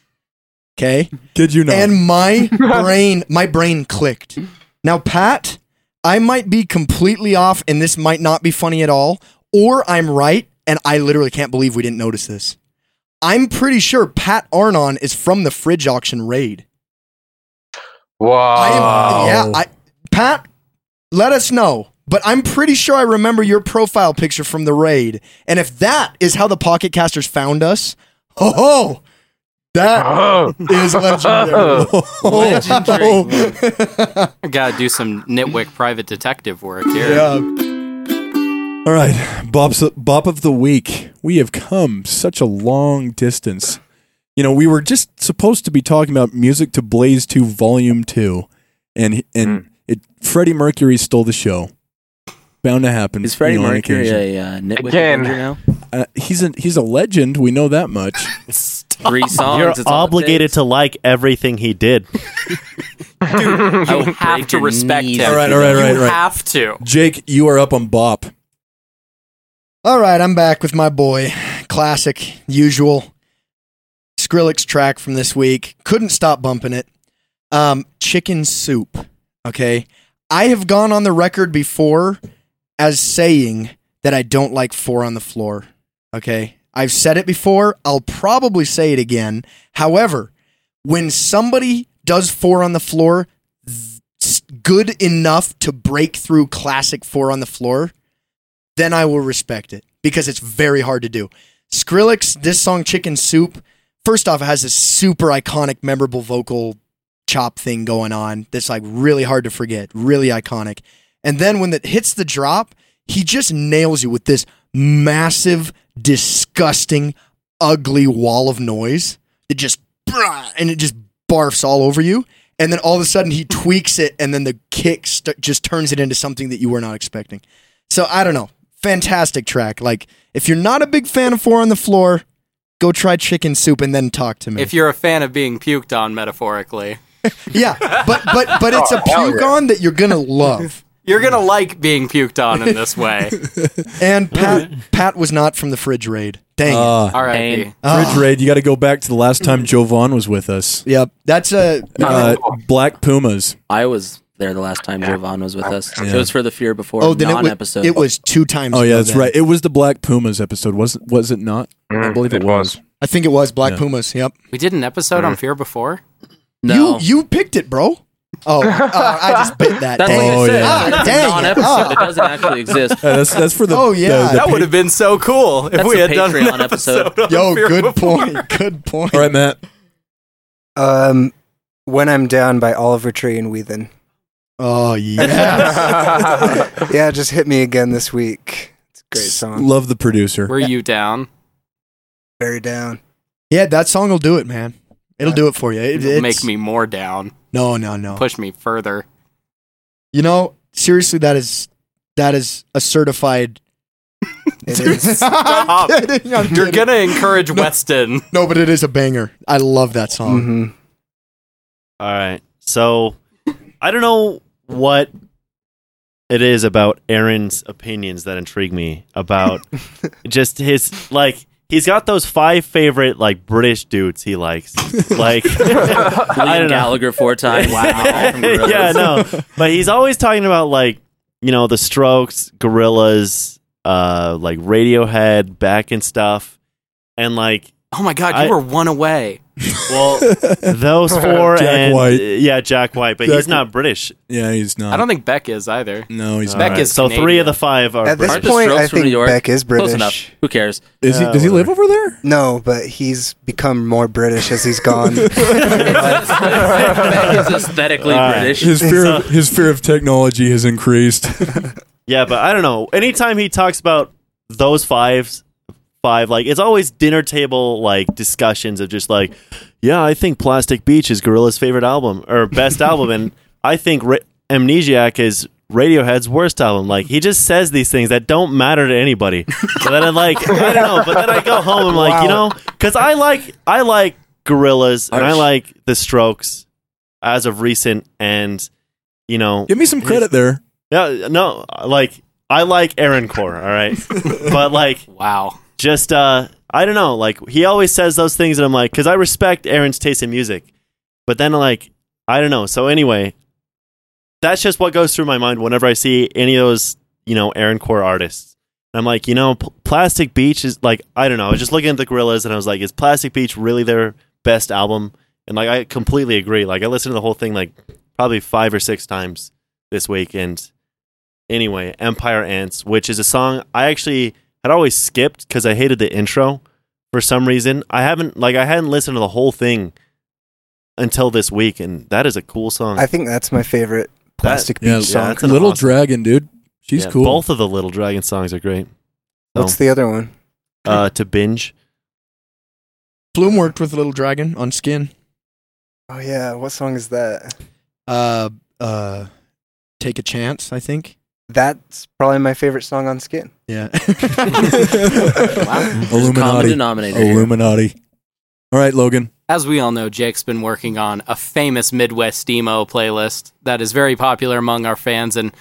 Okay. Did you know? And my brain, my brain clicked. Now, Pat, I might be completely off and this might not be funny at all, or I'm right and I literally can't believe we didn't notice this. I'm pretty sure Pat Arnon is from the fridge auction raid. Wow. I am, yeah, I, Pat, let us know. But I'm pretty sure I remember your profile picture from the raid. And if that is how the Pocket Casters found us, oh, ho, that Oh. is legendary. Legendary. I gotta do some nitwick private detective work here. yeah. All right, Bop's, Bop of the week. We have come such a long distance. You know, we were just supposed to be talking about Music to Blaze 2 Volume 2, and and it Freddie Mercury stole the show. Bound to happen. Is Freddie you know, Mercury occasion. a uh, nitwit Again. Now? Uh, he's a he's a legend. We know that much. Three songs. You're it's obligated to like everything he did. I You have to respect knees him. All right, all right, all right, you have to. Jake, you are up on Bop. All right, I'm back with my boy. Classic, usual Skrillex track from this week. Couldn't stop bumping it. Um, chicken soup. Okay. I have gone on the record before as saying that I don't like four on the floor. Okay. I've said it before. I'll probably say it again. However, when somebody does four on the floor th- good enough to break through classic four on the floor, then I will respect it because it's very hard to do. Skrillex, this song Chicken Soup, first off, it has this super iconic, memorable vocal chop thing going on that's like really hard to forget, really iconic. And then when it hits the drop, he just nails you with this massive, disgusting, ugly wall of noise that just and it just barfs all over you. And then all of a sudden he tweaks it, and then the kick st- just turns it into something that you were not expecting. So I don't know. Fantastic track. Like if you're not a big fan of Four on the Floor, go try Chicken Soup and then talk to me. If you're a fan of being puked on, metaphorically, yeah, but but but it's a Oh, hell puke yeah. on that you're gonna love. you're gonna like being puked on in this way. And Pat Pat was not from the fridge raid. Dang. Uh, All right. Pain. Fridge Raid, you got to go back to the last time Jovahn was with us. Yep, that's a Uh, Black Pumas. I was there the last time Jovahn was with us. Yeah. It was for the Fear Before oh. Then it non was, episode. it was two times. Oh yeah, that's then. right. It was the Black Pumas episode, was it? Was it not? I Mm, believe it, it was. was. I think it was Black Yeah. Pumas. Yep. We did an episode on Fear Before. no. You you picked it, bro. Oh, uh, I just bit that. That's Dang what Oh, I said. yeah. Ah, a dang it. non-episode. Ah. It doesn't actually exist. Yeah, that's that's for the. Oh, yeah. the- the That pe- would have been so cool if That's we a had done an Patreon episode. episode. on Yo, Fear good Before. point. Good point. All right, Matt. Um, When I'm Down by Oliver Tree and Whethan. Oh yeah. yeah, just hit me again this week. It's a great song. Love the producer. Were you down? Very down. yeah, that song will do it, man. It'll do it for you. It, It'll it's- make me more down. No, no, no. Push me further. You know, seriously, that is that is a certified. It Dude, is. I'm kidding, I'm You're kidding. gonna encourage Weston. No, but it is a banger. I love that song. hmm All right. So I don't know what it is about Aaron's opinions that intrigue me about just his like he's got those five favorite like British dudes he likes. Like I Liam don't know. Gallagher four times. Wow. yeah, no. But he's always talking about like, you know, the Strokes, Gorillaz, uh like Radiohead, back and stuff. And like Oh my god, you I- were one away. well, those four Jack and White. uh, yeah, Jack White, but Jack he's not British. Yeah, he's not. I don't think Beck is either. No, he's not. Beck not. is so three of the five are At this Aren't point, I think Beck is Close British. enough. Who cares? Is he? Uh, Does he live over there? No, but he's become more British as he's gone. Beck is aesthetically All right. British. His fear of his fear of technology has increased. Yeah, but I don't know. Anytime he talks about those fives, five, like it's always dinner table like discussions of just like, yeah, I think Plastic Beach is Gorillaz's favorite album or best album, and I think Ra- Amnesiac is Radiohead's worst album. Like he just says these things that don't matter to anybody. But then I'm like, I don't know. But then I go home and I'm like, you know, because I like I like Gorillaz and I like the Strokes as of recent, and you know, Give me some credit there. yeah, no, like I like Aaron Core, all right, but like Wow. Just uh, I don't know, like he always says those things, and I'm like, because I respect Aaron's taste in music, but then like I don't know. So anyway, that's just what goes through my mind whenever I see any of those, you know, Aaron Core artists. And I'm like, you know, P- Plastic Beach is like I don't know. I was just looking at the Gorillaz, and I was like, is Plastic Beach really their best album? And like I completely agree. Like I listened to the whole thing like probably five or six times this week, and anyway, Empire Ants, which is a song I actually had always skipped because I hated the intro for some reason. I haven't like I hadn't listened to the whole thing until this week, and that is a cool song. I think that's my favorite Plastic Yeah, Beach yeah, song. that's an Little awesome- Dragon, dude. She's Yeah, cool. Both of the Little Dragon songs are great. What's the other one? Uh, to binge. Flume worked with Little Dragon on Skin. Oh yeah, what song is that? Uh, uh, Take a Chance, I think. That's probably my favorite song on Skin. Yeah. There's a common Illuminati. denominator. here. Illuminati. All right, Logan. As we all know, Jake's been working on a famous Midwest emo playlist that is very popular among our fans and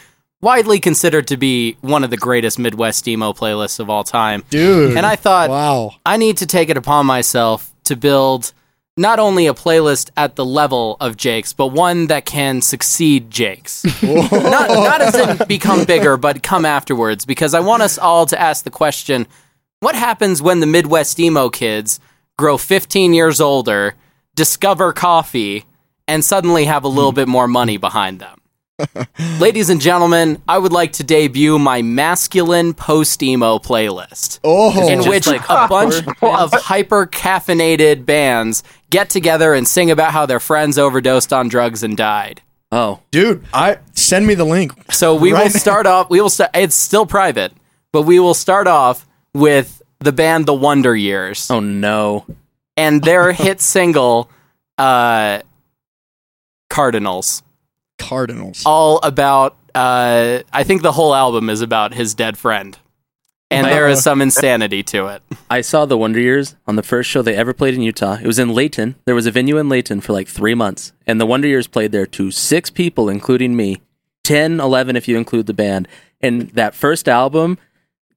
widely considered to be one of the greatest Midwest emo playlists of all time. Dude. And I thought, wow. I need to take it upon myself to build not only a playlist at the level of Jake's, but one that can succeed Jake's. not, not as in become bigger, but come afterwards, because I want us all to ask the question what happens when the Midwest emo kids grow 15 years older, discover coffee, and suddenly have a little hmm. bit more money behind them? Ladies and gentlemen, I would like to debut my masculine post emo playlist Oh. in which like a bunch of hyper caffeinated bands get together and sing about how their friends overdosed on drugs and died. Oh, Dude, I send me the link. So we Right will now. start off. We will start. It's still private, but we will start off with the band The Wonder Years oh no. and their hit single, uh, "Cardinals." Cardinals. All about. Uh, I think the whole album is about his dead friend, and there is some insanity to it. I saw the Wonder Years on the first show they ever played in Utah. It was in Layton. There was a venue in Layton for like three months, and the Wonder Years played there to six people, including me, 10, 11 if you include the band. And that first album,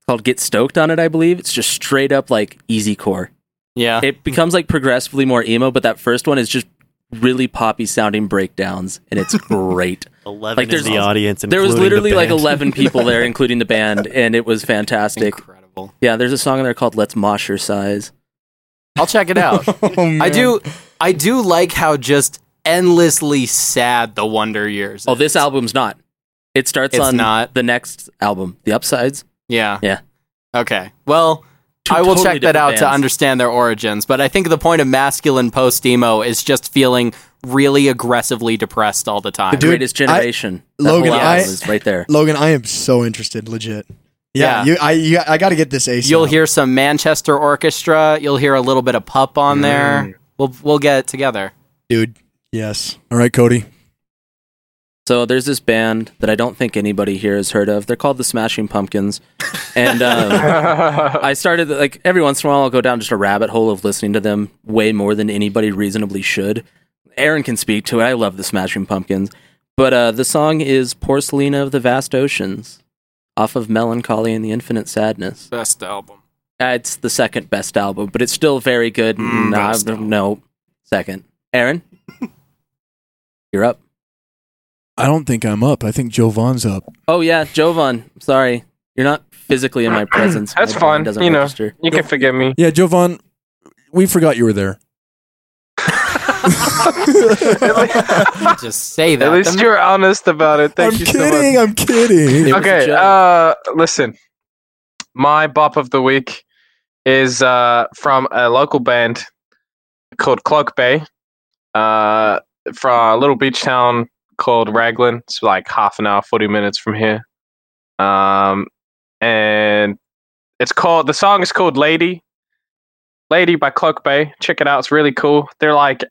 called Get Stoked on it, I believe, it's just straight up like easy core. Yeah, It becomes like progressively more emo, but that first one is just really poppy sounding breakdowns, and it's great. Eleven Like, in there's- the audience. there was including the literally like 11 people there, including the band, and it was fantastic. incredible. Yeah, there's a song in there called "Let's Mosh Your Size." I'll check it out. Oh. I do I do like how just endlessly sad the Wonder Years. Oh, is. this album's not. It starts It's on not? the next album, The Upsides. Yeah. Yeah. Okay. Well, Two I will totally check that different out to understand their origins, but I think the point of masculine post emo is just feeling really aggressively depressed all the time. The Dude, greatest generation. That Logan, I- is right there. Logan, I am so interested, legit. Yeah, Yeah. you, I, you, I got to get this ace. You'll hear some Manchester Orchestra, you'll hear a little bit of Pup on there. We'll we'll get it together. dude. Yes. All right, Cody. So there's this band that I don't think anybody here has heard of. They're called the Smashing Pumpkins, and um, I started like every once in a while I'll go down just a rabbit hole of listening to them way more than anybody reasonably should. Aaron can speak to it. I love the Smashing Pumpkins, but uh, the song is "Porcelain of the Vast Oceans" off of Melancholy and the Infinite Sadness. Best album. Uh, it's the second best album, but it's still very good. Mm, Nah, no, second. Aaron, you're up. I don't think I'm up. I think Jovahn's up. Oh yeah, Jovahn. Sorry, you're not physically in my presence. That's My fine. Doesn't You know. register. You can forgive me. Yeah, Jovahn, we forgot you were there. Just say that. At least you're honest about it. Thank I'm you so much. kidding. I'm kidding. It was a Okay, uh, listen. My bop of the week is uh, from a local band called Cloak Bay, uh, from a little beach town called Raglan. It's like half an hour, forty minutes from here. Um, and it's called the song is called "Lady." Lady by Cloak Bay. Check it out. It's really cool. They're like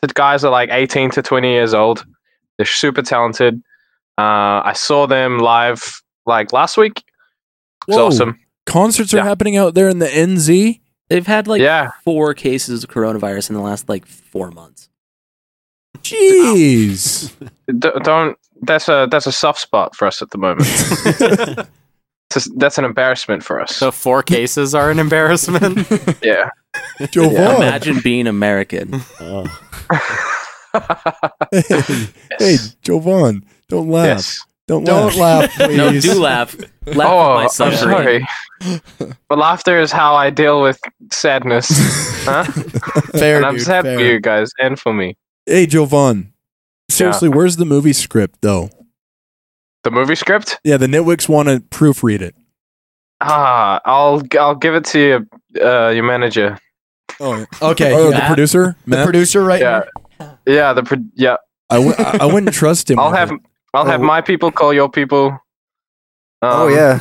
the guys are like eighteen to twenty years old. They're super talented. Uh, I saw them live like last week. It's Whoa. awesome. Concerts are Yeah. happening out there in the NZ. They've had like yeah. four cases of coronavirus in the last like four months. Jeez. Don't. That's a that's a soft spot for us at the moment. A- that's an embarrassment for us. the four cases are an embarrassment. yeah. Jovahn. Imagine being American. Oh. Hey, hey, Jovahn, don't laugh. yes. Don't, Don't laugh, please. no, do laugh. Laugh Oh, at my I'm sorry. but laughter is how I deal with sadness. huh? Fair, and I'm dude, sad fair. for you guys and for me. Hey, Jovahn. Seriously, where's the movie script though? The movie script? Yeah, the Nitwicks want to proofread it. Ah, I'll I'll give it to you, uh, your manager. Oh, Okay. oh the Matt? producer, the producer right Yeah, yeah. The pro- yeah. I w- I I wouldn't trust him. I'll have it. I'll have Oh. my people call your people. oh Um, yeah.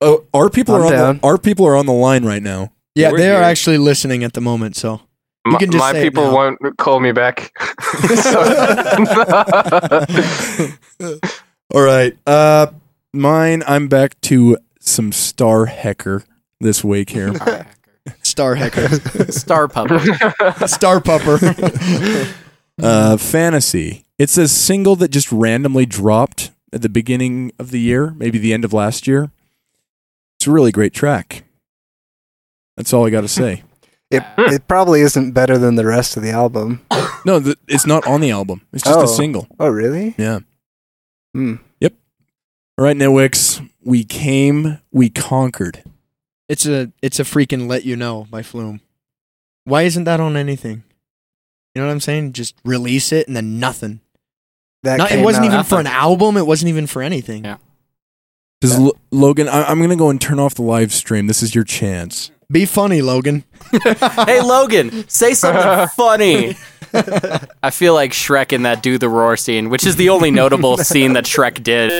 Oh, our people I'm are on down. the, our people are on the line right now. Yeah, We're they are actually listening at the moment. So My, can just my say it people now. won't call me back. All right. Uh, mine. I'm back to some Star Hecker this week here. Star Hacker, Star puppet. Star Pupper. uh, Fantasy. It's a single that just randomly dropped at the beginning of the year, maybe the end of last year. It's a really great track. That's all I got to say. It it probably isn't better than the rest of the album. No, th- it's not on the album. It's just Oh. a single. Oh really? Yeah. Hmm. Yep. All right, Nitwicks. We came, we conquered. it's a it's a freaking let you know by Flume. Why isn't that on anything? You know what I'm saying? Just release it and then nothing. That Not, it wasn't out- even for an album. It wasn't even for anything. Yeah. Because L- Logan, I- I'm going to go and turn off the live stream. This is your chance. Be funny, Logan. hey Logan, say something funny. I feel like Shrek in that do the roar scene, which is the only notable scene that Shrek did.